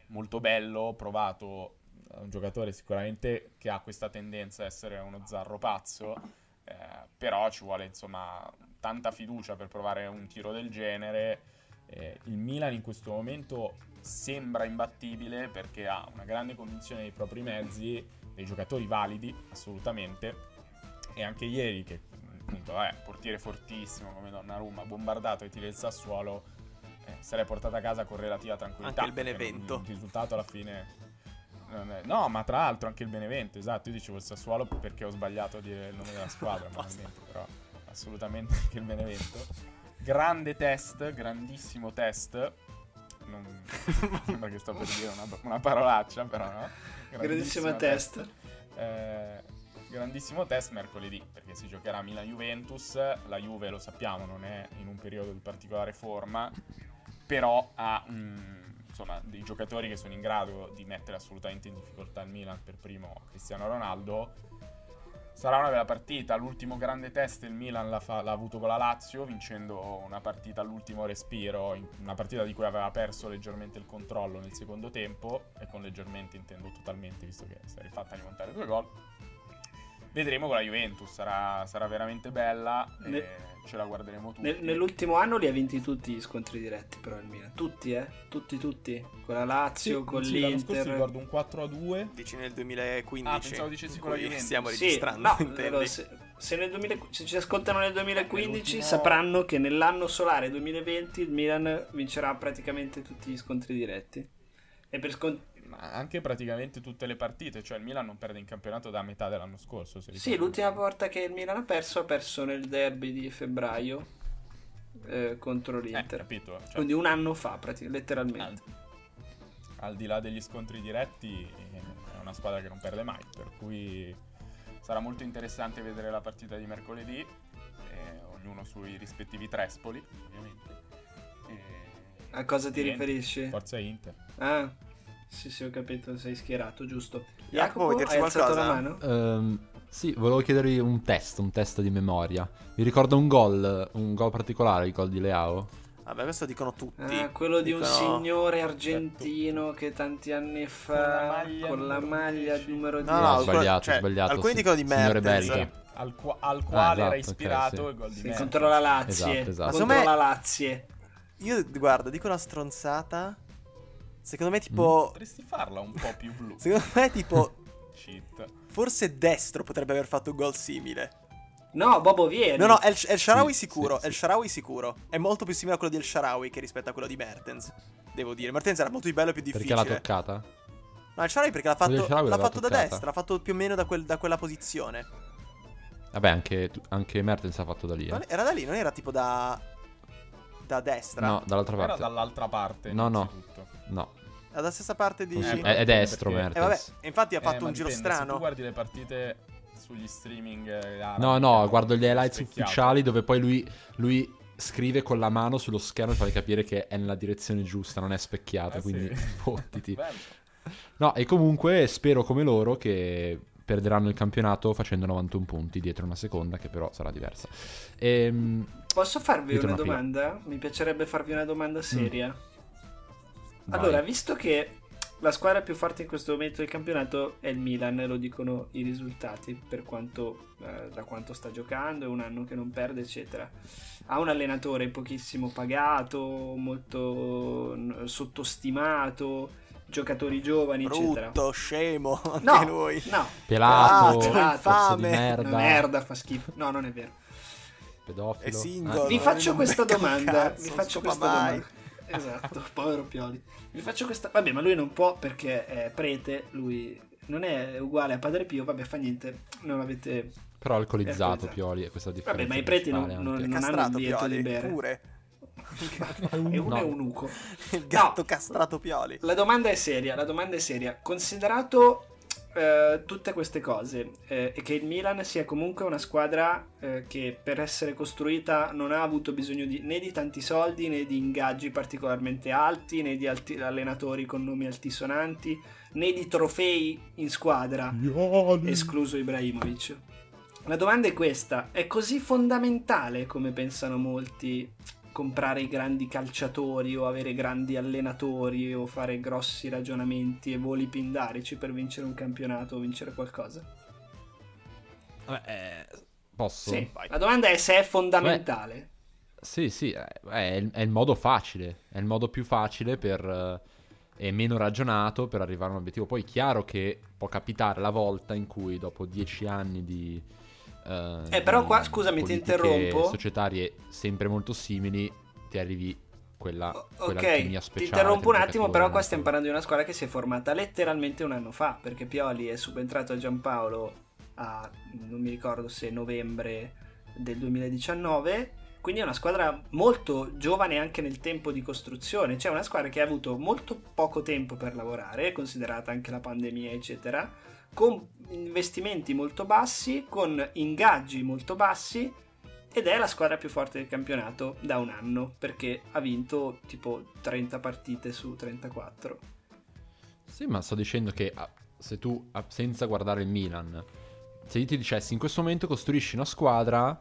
molto bello, provato da un giocatore sicuramente che ha questa tendenza a essere uno zarro pazzo, eh, però ci vuole insomma tanta fiducia per provare un tiro del genere. Eh, il Milan in questo momento sembra imbattibile perché ha una grande convinzione dei propri mezzi, dei giocatori validi, assolutamente. E anche ieri, che appunto è portiere fortissimo come Donnarumma, bombardato e tira il Sassuolo, eh, se l'è portata a casa con relativa tranquillità. Anche il Benevento. Il risultato alla fine... non è- No, ma tra l'altro anche il Benevento, esatto. Io dicevo il Sassuolo perché ho sbagliato a dire il nome della squadra, banalmente, però assolutamente anche il Benevento. Grande test, grandissimo test. Non sembra che sto per dire una, una parolaccia, però no. Grandissima test. Eh, grandissimo test mercoledì perché si giocherà Milan-Juventus. La Juve, lo sappiamo, non è in un periodo di particolare forma, però ha mm, insomma, dei giocatori che sono in grado di mettere assolutamente in difficoltà il Milan, per primo Cristiano Ronaldo. Sarà una bella partita. L'ultimo grande test il Milan l'ha, fa- l'ha avuto con la Lazio, vincendo una partita all'ultimo respiro, una partita di cui aveva perso leggermente il controllo nel secondo tempo, e con leggermente intendo totalmente, visto che si è rifatta rimontare due gol. Vedremo con la Juventus, sarà, sarà veramente bella Ne- e ce la guarderemo tutti. Nel- nell'ultimo anno li ha vinti tutti gli scontri diretti, però il Milan. Tutti, eh? Tutti, tutti. Con la Lazio, Sì, con sì, l'Inter. ricordo un 4 a 2. Dici nel 2015. Ah, pensavo dicessi con la Juventus. Stiamo Sì, registrando. no, intendi? allora, se, se nel 2000 se ci ascoltano nel 2015 Nell'ultimo- sapranno che nell'anno solare 2020 il Milan vincerà praticamente tutti gli scontri diretti. E per scont- Ma anche praticamente tutte le partite, cioè il Milan non perde in campionato da metà dell'anno scorso. Sì, l'ultima volta che il Milan ha perso ha perso nel derby di febbraio eh, contro Eh, l'Inter. capito? Cioè, Quindi un anno fa, prati- al, letteralmente. al di là degli scontri diretti, eh, è una squadra che non perde mai. Per cui sarà molto interessante vedere la partita di mercoledì, eh, ognuno sui rispettivi trespoli, ovviamente. E- A cosa ti niente, riferisci? Forza Inter. Ah, sì, sì, ho capito, sei schierato, giusto. Jacopo, vuoi dirci hai alzato qualcosa? la mano? Ehm, sì, volevo chiedervi un test, un test di memoria. Vi ricorda un gol, un gol particolare, il gol di Leao? Vabbè, questo dicono tutti. Ah, quello di un Dicono- signore argentino che tanti anni fa Con la maglia numero maglia 10. numero 10. No, No, ho sbagliato, cioè, ho sbagliato. alcuni sì. dicono di Signore Mertens. Belga. Al, qua- al quale esatto, era ispirato sì. il gol di Sì, Mertens. contro la Lazio. Esatto, esatto. Contro me- la Lazio. Io, guarda, dico una stronzata. Secondo me, tipo. Potresti farla un po' più blu. Secondo me, tipo. Cheat. Forse destro potrebbe aver fatto un gol simile. No, Bobo vieni. No, no, El, El Sharawi Sì, sicuro. sì, El sì. Sharawi sicuro. È molto più simile a quello di El Sharawi che rispetto a quello di Mertens. Devo dire. Mertens era molto più bello e più difficile. Perché l'ha toccata? No, El Sharawi perché l'ha fatto, El l'ha l'aveva fatto da destra. L'ha fatto più o meno da, quel- da quella posizione. Vabbè, anche, anche Mertens ha fatto da lì. eh. Era da lì, non era tipo da. Da destra. No, dall'altra Era parte. dall'altra parte. No, no. No, Era dalla stessa parte di. Eh, è, è destro perché- Eh, vabbè. E infatti ha Eh, fatto ma un giro dipende, Se strano. tu guardi le partite sugli streaming eh, arabi, No, no, guardo gli highlights ufficiali dove poi lui, lui scrive con la mano sullo schermo per far capire che è nella direzione giusta, non è specchiata, Ah, quindi sì. fottiti. No, e comunque spero come loro che perderanno il campionato facendo 91 punti dietro una seconda, che però sarà diversa. Ehm, Posso farvi una una domanda? Mi piacerebbe farvi una domanda seria. Vai. Allora, visto che la squadra più forte in questo momento del campionato è il Milan, lo dicono i risultati, per quanto, eh, da quanto sta giocando, è un anno che non perde, eccetera. Ha un allenatore pochissimo pagato, molto sottostimato, giocatori giovani, eccetera. Brutto, scemo. Anche No, lui. no, pelato, Pelato, di merda, merda, fa schifo. No, non è vero. pedofilo. È single. Ah, Vi faccio questa domanda. cazzo, vi faccio questa mai. domanda. Esatto, povero Pioli. Vi faccio questa. Vabbè, ma lui non può perché è prete. Lui non è uguale a Padre Pio. Vabbè, fa niente. Non avete. Però alcolizzato Esatto. Pioli, è questa differenza. Vabbè, ma i preti non- non- non hanno il divieto Pioli. di bere. Pure. E uno No. è un uco. Il gatto castrato Pioli. La domanda è seria. La domanda è seria. Considerato. Eh, tutte queste cose eh, e che il Milan sia comunque una squadra eh, che per essere costruita non ha avuto bisogno di, né di tanti soldi né di ingaggi particolarmente alti né di alti- allenatori con nomi altisonanti né di trofei in squadra escluso Ibrahimovic. La domanda è questa è così fondamentale come pensano molti comprare i grandi calciatori o avere grandi allenatori o fare grossi ragionamenti e voli pindarici per vincere un campionato o vincere qualcosa? Vabbè, eh, posso? Sì. La domanda è se è fondamentale. Sì, sì, eh, è, il, è il modo facile, è il modo più facile per... eh, e meno ragionato per arrivare a un obiettivo. Poi è chiaro che può capitare la volta in cui dopo dieci anni di... eh, Eh, però qua, scusami, ti interrompo. societarie sempre molto simili, ti arrivi quella, quella Ok, alchimia ti speciale. interrompo un attimo, però qua stiamo parlando di una squadra che si è formata letteralmente un anno fa, perché Pioli è subentrato a Giampaolo a, non mi ricordo se novembre del 2019. Quindi è una squadra molto giovane anche nel tempo di costruzione, cioè una squadra che ha avuto molto poco tempo per lavorare, considerata anche la pandemia, eccetera, con investimenti molto bassi, con ingaggi molto bassi ed è la squadra più forte del campionato da un anno perché ha vinto tipo 30 partite su 34. Sì, ma sto dicendo che ah, se tu, ah, senza guardare il Milan, se io ti dicessi in questo momento costruisci una squadra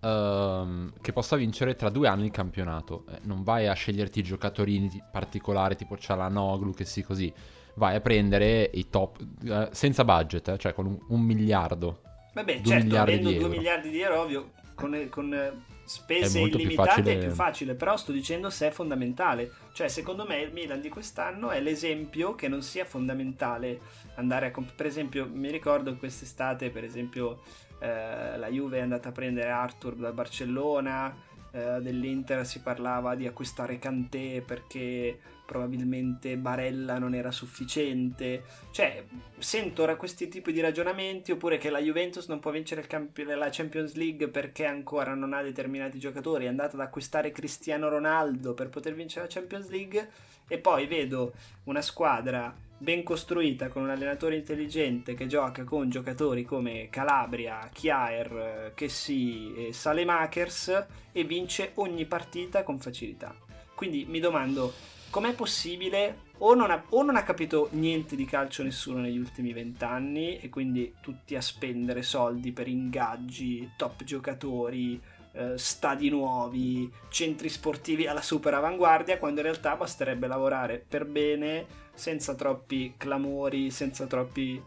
ehm, che possa vincere tra due anni il campionato, eh, non vai a sceglierti giocatori particolari tipo Cialanoglu che sì così, vai a prendere i top eh, senza budget, eh, cioè con un, un miliardo. Vabbè, Due certo, miliardi avendo di 2 euro. miliardi di euro, ovvio, con, con, eh, spese molto più illimitate facile- è più facile, però sto dicendo se è fondamentale. Cioè, secondo me il Milan di quest'anno è l'esempio che non sia fondamentale andare a... comp- per esempio, mi ricordo quest'estate, per esempio, eh, la Juve è andata a prendere Arthur da Barcellona, eh, dell'Inter si parlava di acquistare Kanté perché probabilmente Barella non era sufficiente. Cioè, sento ora questi tipi di ragionamenti, oppure che la Juventus non può vincere il campi- la Champions League perché ancora non ha determinati giocatori, è andata ad acquistare Cristiano Ronaldo per poter vincere la Champions League, e poi vedo una squadra ben costruita con un allenatore intelligente che gioca con giocatori come Calabria, Chiaer, Chessy e Salemakers e vince ogni partita con facilità. Quindi mi domando com'è possibile o non, ha, o non ha capito niente di calcio nessuno negli ultimi vent'anni e quindi tutti a spendere soldi per ingaggi, top giocatori, eh, stadi nuovi, centri sportivi alla super avanguardia, quando in realtà basterebbe lavorare per bene, senza troppi clamori, senza troppi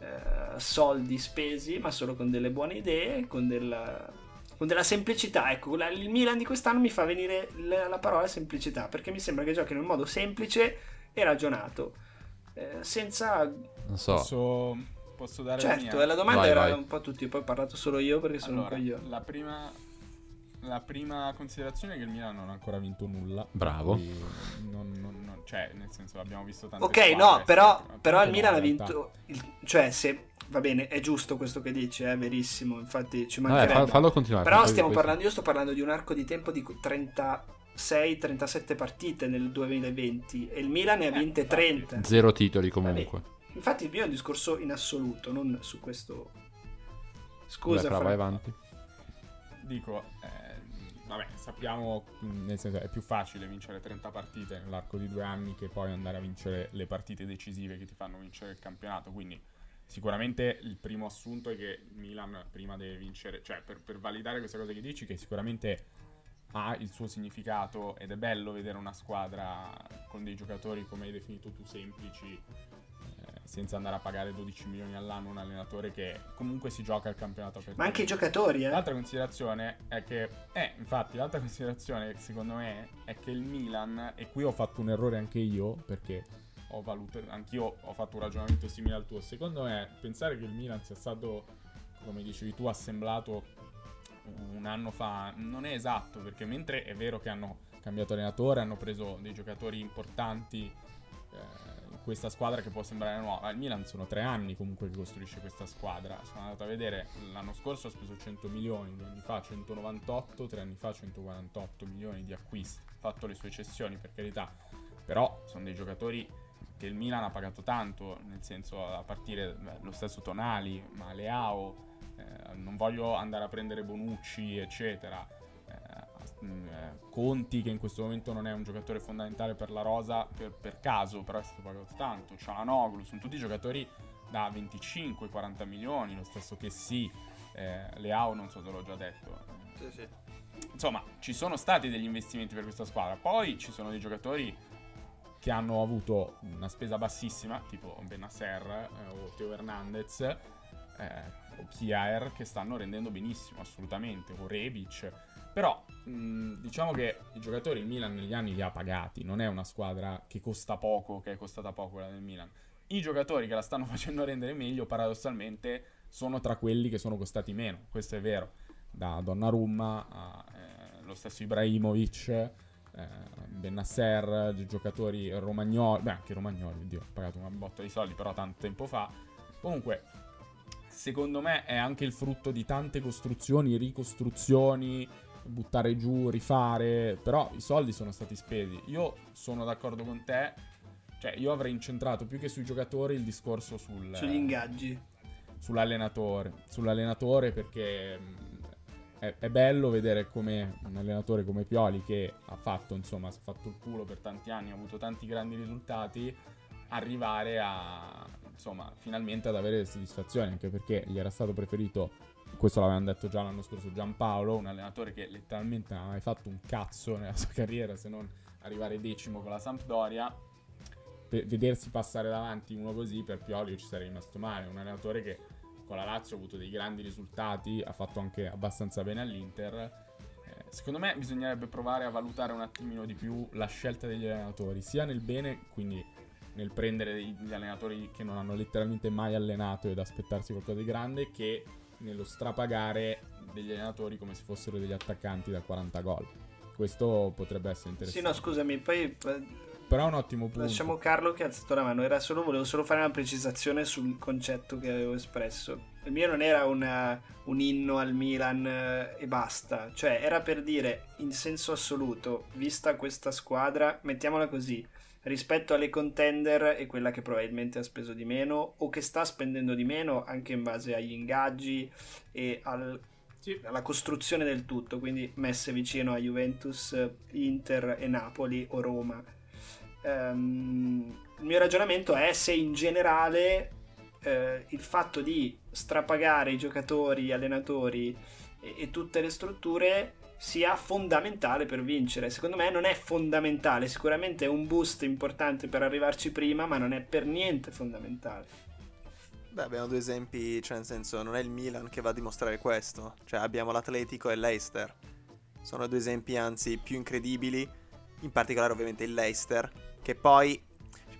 eh, soldi spesi, ma solo con delle buone idee, con della, con della semplicità. Ecco, la- il Milan di quest'anno mi fa venire la, la parola semplicità, perché mi sembra che giochino in modo semplice e ragionato, eh, senza... Non so. Posso, posso dare la Certo, mia? e la domanda Vai, era vai. un po' tutti, poi ho parlato solo io perché sono Allora, un coglione. la prima, la prima considerazione è che il Milan Non ha ancora vinto nulla. Bravo. non- non- non- cioè, nel senso, abbiamo visto tante Ok, no, però, però il Milan ha vinto. il- cioè, se va bene, è giusto questo che dici, è verissimo. Infatti, ci Vabbè, mancherebbe. fa- fallo continuare. però stiamo parlando, io sto parlando di un arco di tempo di 36-37 partite nel 2020 e il Milan ne ha Eh, vinte infatti. 30. Zero titoli comunque. Infatti, il mio è un discorso in assoluto, non su questo. Scusa, Vabbè, Fra, Fra. vai avanti. Dico, eh, Vabbè, sappiamo, mh, nel senso è più facile vincere 30 partite nell'arco di due anni che poi andare a vincere le partite decisive che ti fanno vincere il campionato. Quindi, sicuramente il primo assunto è che il Milan prima deve vincere, cioè per, per validare questa cosa che dici, che sicuramente ha il suo significato ed è bello vedere una squadra con dei giocatori, come hai definito tu, semplici, senza andare a pagare 12 milioni all'anno un allenatore che comunque si gioca il campionato per Ma anche i giocatori, eh. L'altra considerazione è che, eh, infatti, l'altra considerazione secondo me è che il Milan, e Qui ho fatto un errore anche io perché ho valutato, anch'io ho fatto un ragionamento simile al tuo. secondo me pensare che il Milan sia stato, come dicevi tu, assemblato Un anno fa non è esatto, perché mentre è vero che hanno cambiato allenatore, hanno preso dei giocatori importanti eh, questa squadra che può sembrare nuova. Il Milan sono tre anni comunque che costruisce questa squadra. sono andato a vedere, l'anno scorso ha speso 100 milioni, due anni fa 198, tre anni fa 148 milioni di acquisti, ha fatto le sue cessioni per carità, però sono dei giocatori che il Milan ha pagato tanto, nel senso a partire beh, lo stesso Tonali, ma Leao, eh, non voglio andare a prendere Bonucci, eccetera. Mm, eh, Conti, che in questo momento non è un giocatore fondamentale per la rosa, per, per caso, però è stato pagato tanto. Cialanoglu, sono tutti giocatori da 25-40 milioni, lo stesso che sì, eh, Leao non so se l'ho già detto. Sì, sì. Insomma, ci sono stati degli investimenti per questa squadra, poi ci sono dei giocatori che hanno avuto una spesa bassissima, tipo Benasser eh, o Teo Hernandez, eh, o Kiaer che stanno rendendo benissimo, assolutamente, o Rebic. Però mh, diciamo che i giocatori il Milan negli anni li ha pagati, non è una squadra che costa poco, che è costata poco quella del Milan. I giocatori che la stanno facendo rendere meglio, paradossalmente, sono tra quelli che sono costati meno, questo è vero, da Donnarumma a eh, lo stesso Ibrahimovic, eh, Benasser, gi- giocatori Romagnoli, beh anche Romagnoli, oddio, ha pagato una un botto di soldi, però tanto tempo fa. Comunque, secondo me è anche il frutto di tante costruzioni, ricostruzioni, buttare giù, rifare, però i soldi sono stati spesi. Io sono d'accordo con te, cioè io avrei incentrato più che sui giocatori il discorso sul, Sugli ingaggi. sull'allenatore, sull'allenatore perché mh, è, è bello vedere come un allenatore come Pioli che ha fatto, insomma, si è fatto il culo per tanti anni, ha avuto tanti grandi risultati, arrivare a, insomma, finalmente ad avere soddisfazioni, anche perché gli era stato preferito, questo l'avevamo detto già l'anno scorso, Giampaolo, un allenatore che letteralmente non ha mai fatto un cazzo nella sua carriera se non arrivare decimo con la Sampdoria. Per vedersi passare davanti uno così per Pioli io ci sarei rimasto male, un allenatore che con la Lazio ha avuto dei grandi risultati, ha fatto anche abbastanza bene all'Inter. Eh, secondo me bisognerebbe provare a valutare un attimino di più la scelta degli allenatori, sia nel bene, quindi nel prendere degli allenatori che non hanno letteralmente mai allenato ed aspettarsi qualcosa di grande, che nello strapagare degli allenatori come se fossero degli attaccanti da 40 gol. Questo potrebbe essere Sì, interessante. no, scusami, poi eh, Però è un ottimo punto. lasciamo Carlo che ha alzato la mano. Era solo, volevo solo fare una precisazione sul concetto che avevo espresso. Il mio non era una- un inno al Milan eh, e basta. Cioè, era per dire, in senso assoluto, vista questa squadra, mettiamola così, rispetto alle contender è quella che probabilmente ha speso di meno o che sta spendendo di meno anche in base agli ingaggi e al Sì. alla costruzione del tutto, quindi messe vicino a Juventus, Inter e Napoli o Roma. Ehm, il mio ragionamento è se in generale eh, il fatto di strapagare i giocatori, gli allenatori e, e tutte le strutture sia fondamentale per vincere. Secondo me non è fondamentale, sicuramente è un boost importante per arrivarci prima, ma non è per niente fondamentale. Beh, abbiamo due esempi, cioè nel senso, non è il Milan che va a dimostrare questo. Cioè, abbiamo l'Atletico e il Leicester. Sono due esempi, anzi, più incredibili. In particolare, ovviamente, il Leicester. Che poi.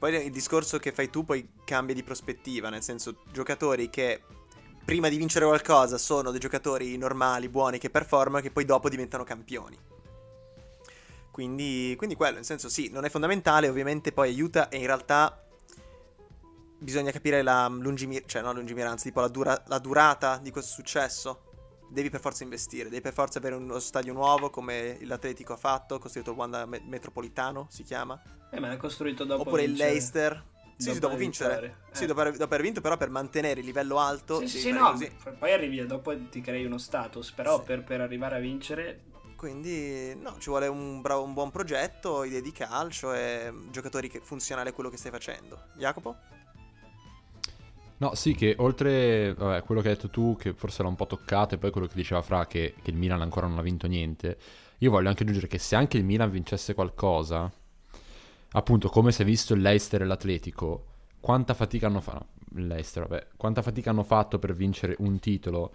Poi il discorso che fai tu poi cambia di prospettiva. Nel senso, giocatori che prima di vincere qualcosa sono dei giocatori normali, buoni, che performano, che poi dopo diventano campioni. Quindi, quindi quello, nel senso, sì, non è fondamentale, ovviamente poi aiuta e in realtà bisogna capire la lungimiranza, cioè non lungimiranza, tipo la, dura- la durata di questo successo. Devi per forza investire, devi per forza avere uno stadio nuovo come l'Atletico ha fatto, costruito il Wanda Me- Metropolitano, si chiama. Eh, ma l'ha costruito dopo Oppure il. Leicester. Sì, sì, dopo vincere. vittorie. Sì, Eh. dopo aver, dopo aver vinto, però per mantenere il livello alto. Sì, sì, no, così. poi arrivi dopo ti crei uno status, però Sì. per, per arrivare a vincere Quindi, no, ci vuole un, bravo- un buon progetto, idee di calcio e giocatori che funzionali a quello che stai facendo. Jacopo? No, sì, che oltre a quello che hai detto tu, che forse l'ha un po' toccato, e poi quello che diceva Fra, che, che il Milan ancora non ha vinto niente, io voglio anche aggiungere che se anche il Milan vincesse qualcosa, appunto, come si è visto il Leicester e l'Atletico, quanta fatica hanno fatto, Leicester, vabbè, quanta fatica hanno fatto per vincere un titolo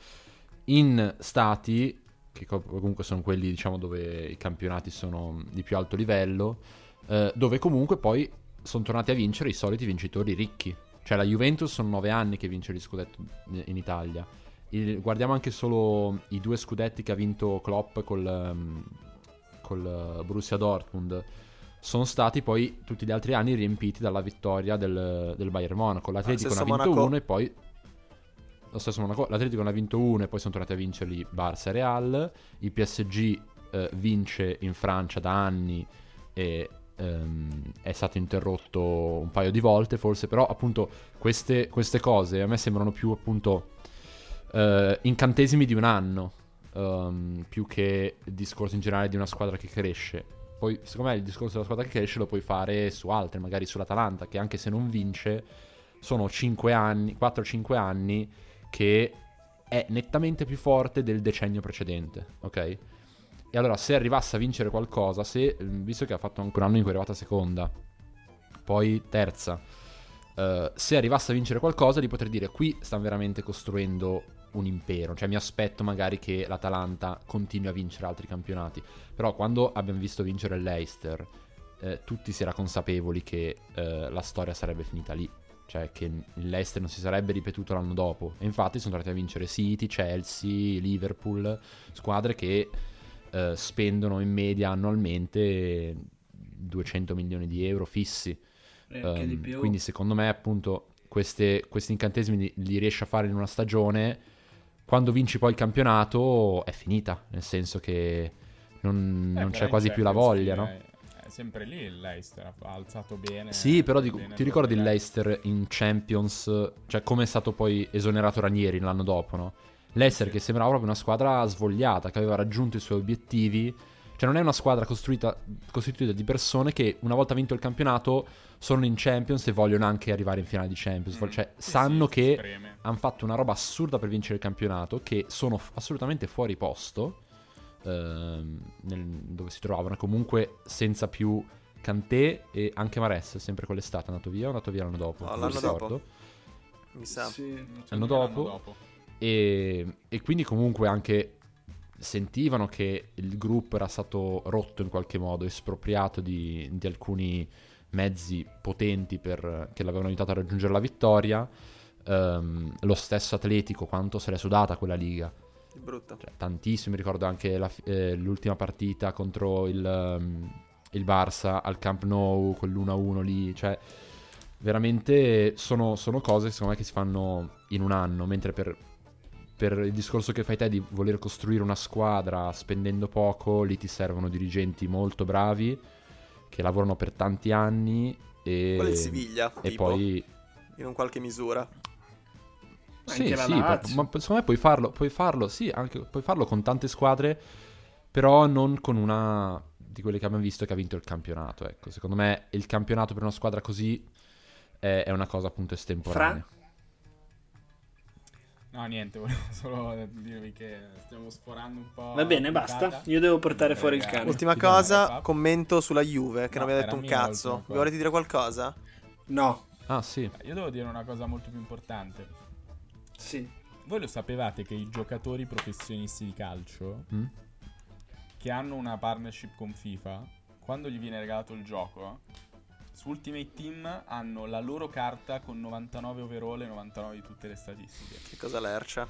in stati, che co- comunque sono quelli, diciamo, dove i campionati sono di più alto livello, eh, dove comunque poi sono tornati a vincere i soliti vincitori ricchi. Cioè la Juventus sono nove anni che vince gli scudetti in Italia. Il- guardiamo anche solo i due scudetti che ha vinto Klopp col, ehm, col eh, Borussia Dortmund. Sono stati poi tutti gli altri anni riempiti dalla vittoria del, del Bayern Monaco. L'Atletico ne ha vinto Monaco. uno e poi... Lo stesso Monaco. L'Atletico ne ha vinto uno e poi sono tornati a vincerli Barça e Real. Il PSG eh, vince in Francia da anni e ehm, è stato interrotto un paio di volte forse, però appunto queste, queste cose a me sembrano più appunto eh, incantesimi di un anno, ehm, più che il discorso in generale di una squadra che cresce. Poi secondo me il discorso della squadra che cresce lo puoi fare su altre, magari sull'Atalanta, che anche se non vince sono 5 anni, 4-5 anni che è nettamente più forte del decennio precedente, ok? E allora se arrivasse a vincere qualcosa, se, visto che ha fatto anche un anno in cui è arrivata seconda, poi terza, eh, se arrivasse a vincere qualcosa, di poter dire qui stanno veramente costruendo un impero. Cioè mi aspetto magari che l'Atalanta continui a vincere altri campionati. Però quando abbiamo visto vincere il Leicester, eh, tutti si era consapevoli che eh, la storia sarebbe finita lì. Cioè che il Leicester non si sarebbe ripetuto l'anno dopo. E infatti sono tornati a vincere City, Chelsea, Liverpool, squadre che eh, spendono in media annualmente 200 milioni di euro fissi. più. quindi secondo me appunto queste- questi incantesimi li, li riesci a fare in una stagione, quando vinci poi il campionato è finita, nel senso che non, Eh, non c'è quasi più la voglia, no? È, è sempre lì il Leicester, ha alzato bene. Sì, però dico, ti ricordi il Leicester in Champions, cioè come è stato poi esonerato Ranieri l'anno dopo, no? Leicester Sì. che sembrava proprio una squadra svogliata, che aveva raggiunto i suoi obiettivi. Cioè non è una squadra costruita, costituita di persone che una volta vinto il campionato sono in Champions e vogliono anche arrivare in finale di Champions. Mm. Cioè Sì, sanno sì, che hanno fatto una roba assurda per vincere il campionato, che sono f- assolutamente fuori posto ehm, nel- dove si trovavano. Comunque senza più Kanté e anche Mares, sempre quell'estate è andato via o è andato via l'anno dopo? No, l'anno ricordo. dopo. Mi sa. Sì. Non so L'anno dopo? E, e quindi comunque anche sentivano che il gruppo era stato rotto in qualche modo, espropriato di, di alcuni mezzi potenti per- che l'avevano aiutato a raggiungere la vittoria. Ehm, lo stesso Atletico, quanto se l'è sudata quella liga. Brutto. Cioè, tantissimo, mi ricordo anche la eh, l'ultima partita contro il, um, il Barça al Camp Nou, quell'1-1 lì, cioè veramente sono, sono cose secondo me che si fanno in un anno, mentre per, per il discorso che fai te di voler costruire una squadra spendendo poco, lì ti servono dirigenti molto bravi che lavorano per tanti anni e, Quello è il Siviglia, e tipo, poi in un qualche misura. Sì, Anche la sì, ma, ma secondo me puoi farlo, puoi farlo, sì, anche, puoi farlo con tante squadre, però non con una di quelle che abbiamo visto che ha vinto il campionato, ecco. Secondo me il campionato per una squadra così è, è una cosa appunto estemporanea. No, niente, volevo solo dirvi che stiamo sforando un po'. Va bene, basta. Io devo portare Eh, fuori il cane. Ultima cosa, commento sulla Juve, che No, non aveva era detto un cazzo. Vi volete dire qualcosa? No, Ah, sì. Io devo dire una cosa molto più importante. sì. Voi lo sapevate che i giocatori professionisti di calcio Mm? che hanno una partnership con FIFA, quando gli viene regalato il gioco, su Ultimate Team hanno la loro carta con 99 overall e 99 di tutte le statistiche. Che cosa lercia?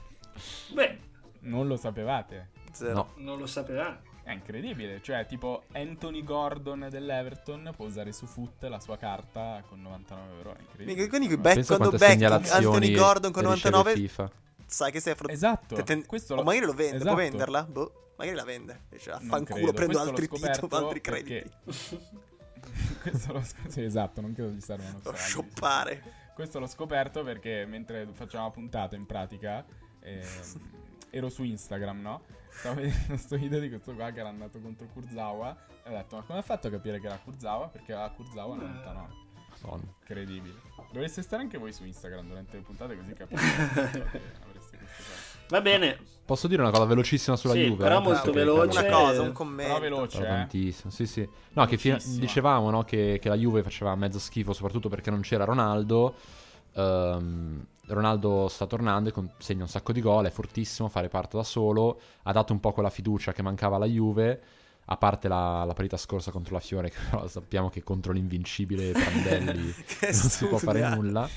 Beh, Non lo sapevate? Zero. No. non lo sapeva. È incredibile, cioè tipo Anthony Gordon dell'Everton può usare su Foot la sua carta con 99 overall, è incredibile. Quindi Pensa quando segnalazioni Anthony Gordon con riceve 99 FIFA. sai che sei affrontato. Esatto, questo lo... O magari lo vende, esatto. può venderla? Boh, magari la vende. Dice, affanculo, credo. prendo Questo altri titoli, altri perché- crediti. questo lo sc- sì, esatto, non credo gli servano Lo shoppare. Questo l'ho scoperto perché mentre facevamo la puntata in pratica ehm, ero su Instagram, no? Stavo vedendo questo video di questo qua che era andato contro Kurzawa e ho detto ma come ha fatto a capire che era Kurzawa? Perché aveva Kurzawa 99. Madonna. Incredibile. Dovreste stare anche voi su Instagram durante le puntate così capite Va bene. Posso dire una cosa velocissima sulla Sì, Juve? però eh? molto veloce. Una cosa, un commento. Però veloce, Però eh. tantissimo, sì, sì. No, che fino- Velocissima. dicevamo no, che, che la Juve faceva mezzo schifo, soprattutto perché non c'era Ronaldo. Ehm, Ronaldo sta tornando e con- segna un sacco di gol, è fortissimo, fa reparto da solo, ha dato un po' quella fiducia che mancava alla Juve, a parte la, la partita scorsa contro la Fiore, che però sappiamo che contro l'invincibile Prandelli non si può fare studia. nulla.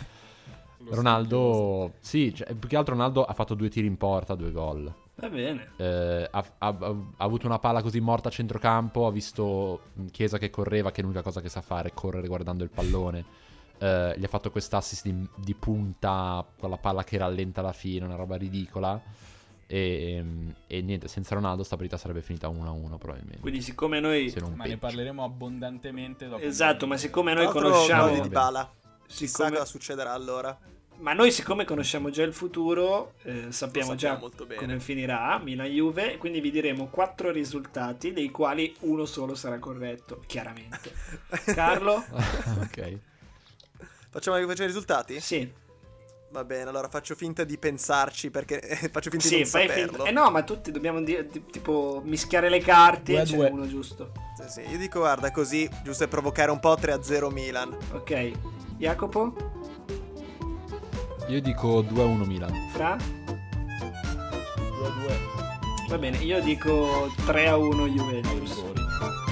Ronaldo, sì, cioè, più che altro Ronaldo ha fatto due tiri in porta, due gol. Va bene. Eh, ha, ha- ha avuto una palla così morta a centrocampo. Ha visto Chiesa che correva, che è l'unica cosa che sa fare è correre guardando il pallone. Eh, gli ha fatto quest'assist di, di punta con la palla che rallenta alla fine, una roba ridicola. E, e niente, senza Ronaldo sta partita sarebbe finita 1-1 probabilmente. Quindi siccome noi... Se non Ma ne peggio. parleremo abbondantemente dopo. Esatto, ma siccome noi conosciamo... Di Bala. Chissà Siccome- cosa succederà allora. Ma noi siccome conosciamo già il futuro, eh, sappiamo già sappiamo molto bene. come finirà Milan-Juve, quindi vi diremo quattro risultati, dei quali uno solo sarà corretto, chiaramente. Carlo? ok. Facciamo che facciamo i risultati? Sì, Va bene, allora faccio finta di pensarci perché faccio finta di sì, non fai saperlo. finta. Eh no, ma tutti dobbiamo ti- tipo mischiare le carte Due a e c'è due. uno giusto. Sì, sì, io dico guarda così, giusto per provocare un po' 3-0 Milan. Ok, Jacopo? Io dico 2-1 Milan. Fra? 2-2 Va bene, io dico 3 a 1 Juventus.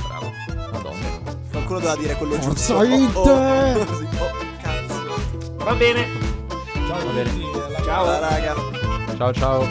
Bravo. Madonna. Qualcuno doveva dire quello Forza giusto. Inter! Oh, oh. Oh, cazzo. Va bene, Ciao a Va bene. ciao. Ciao raga. Ciao ciao.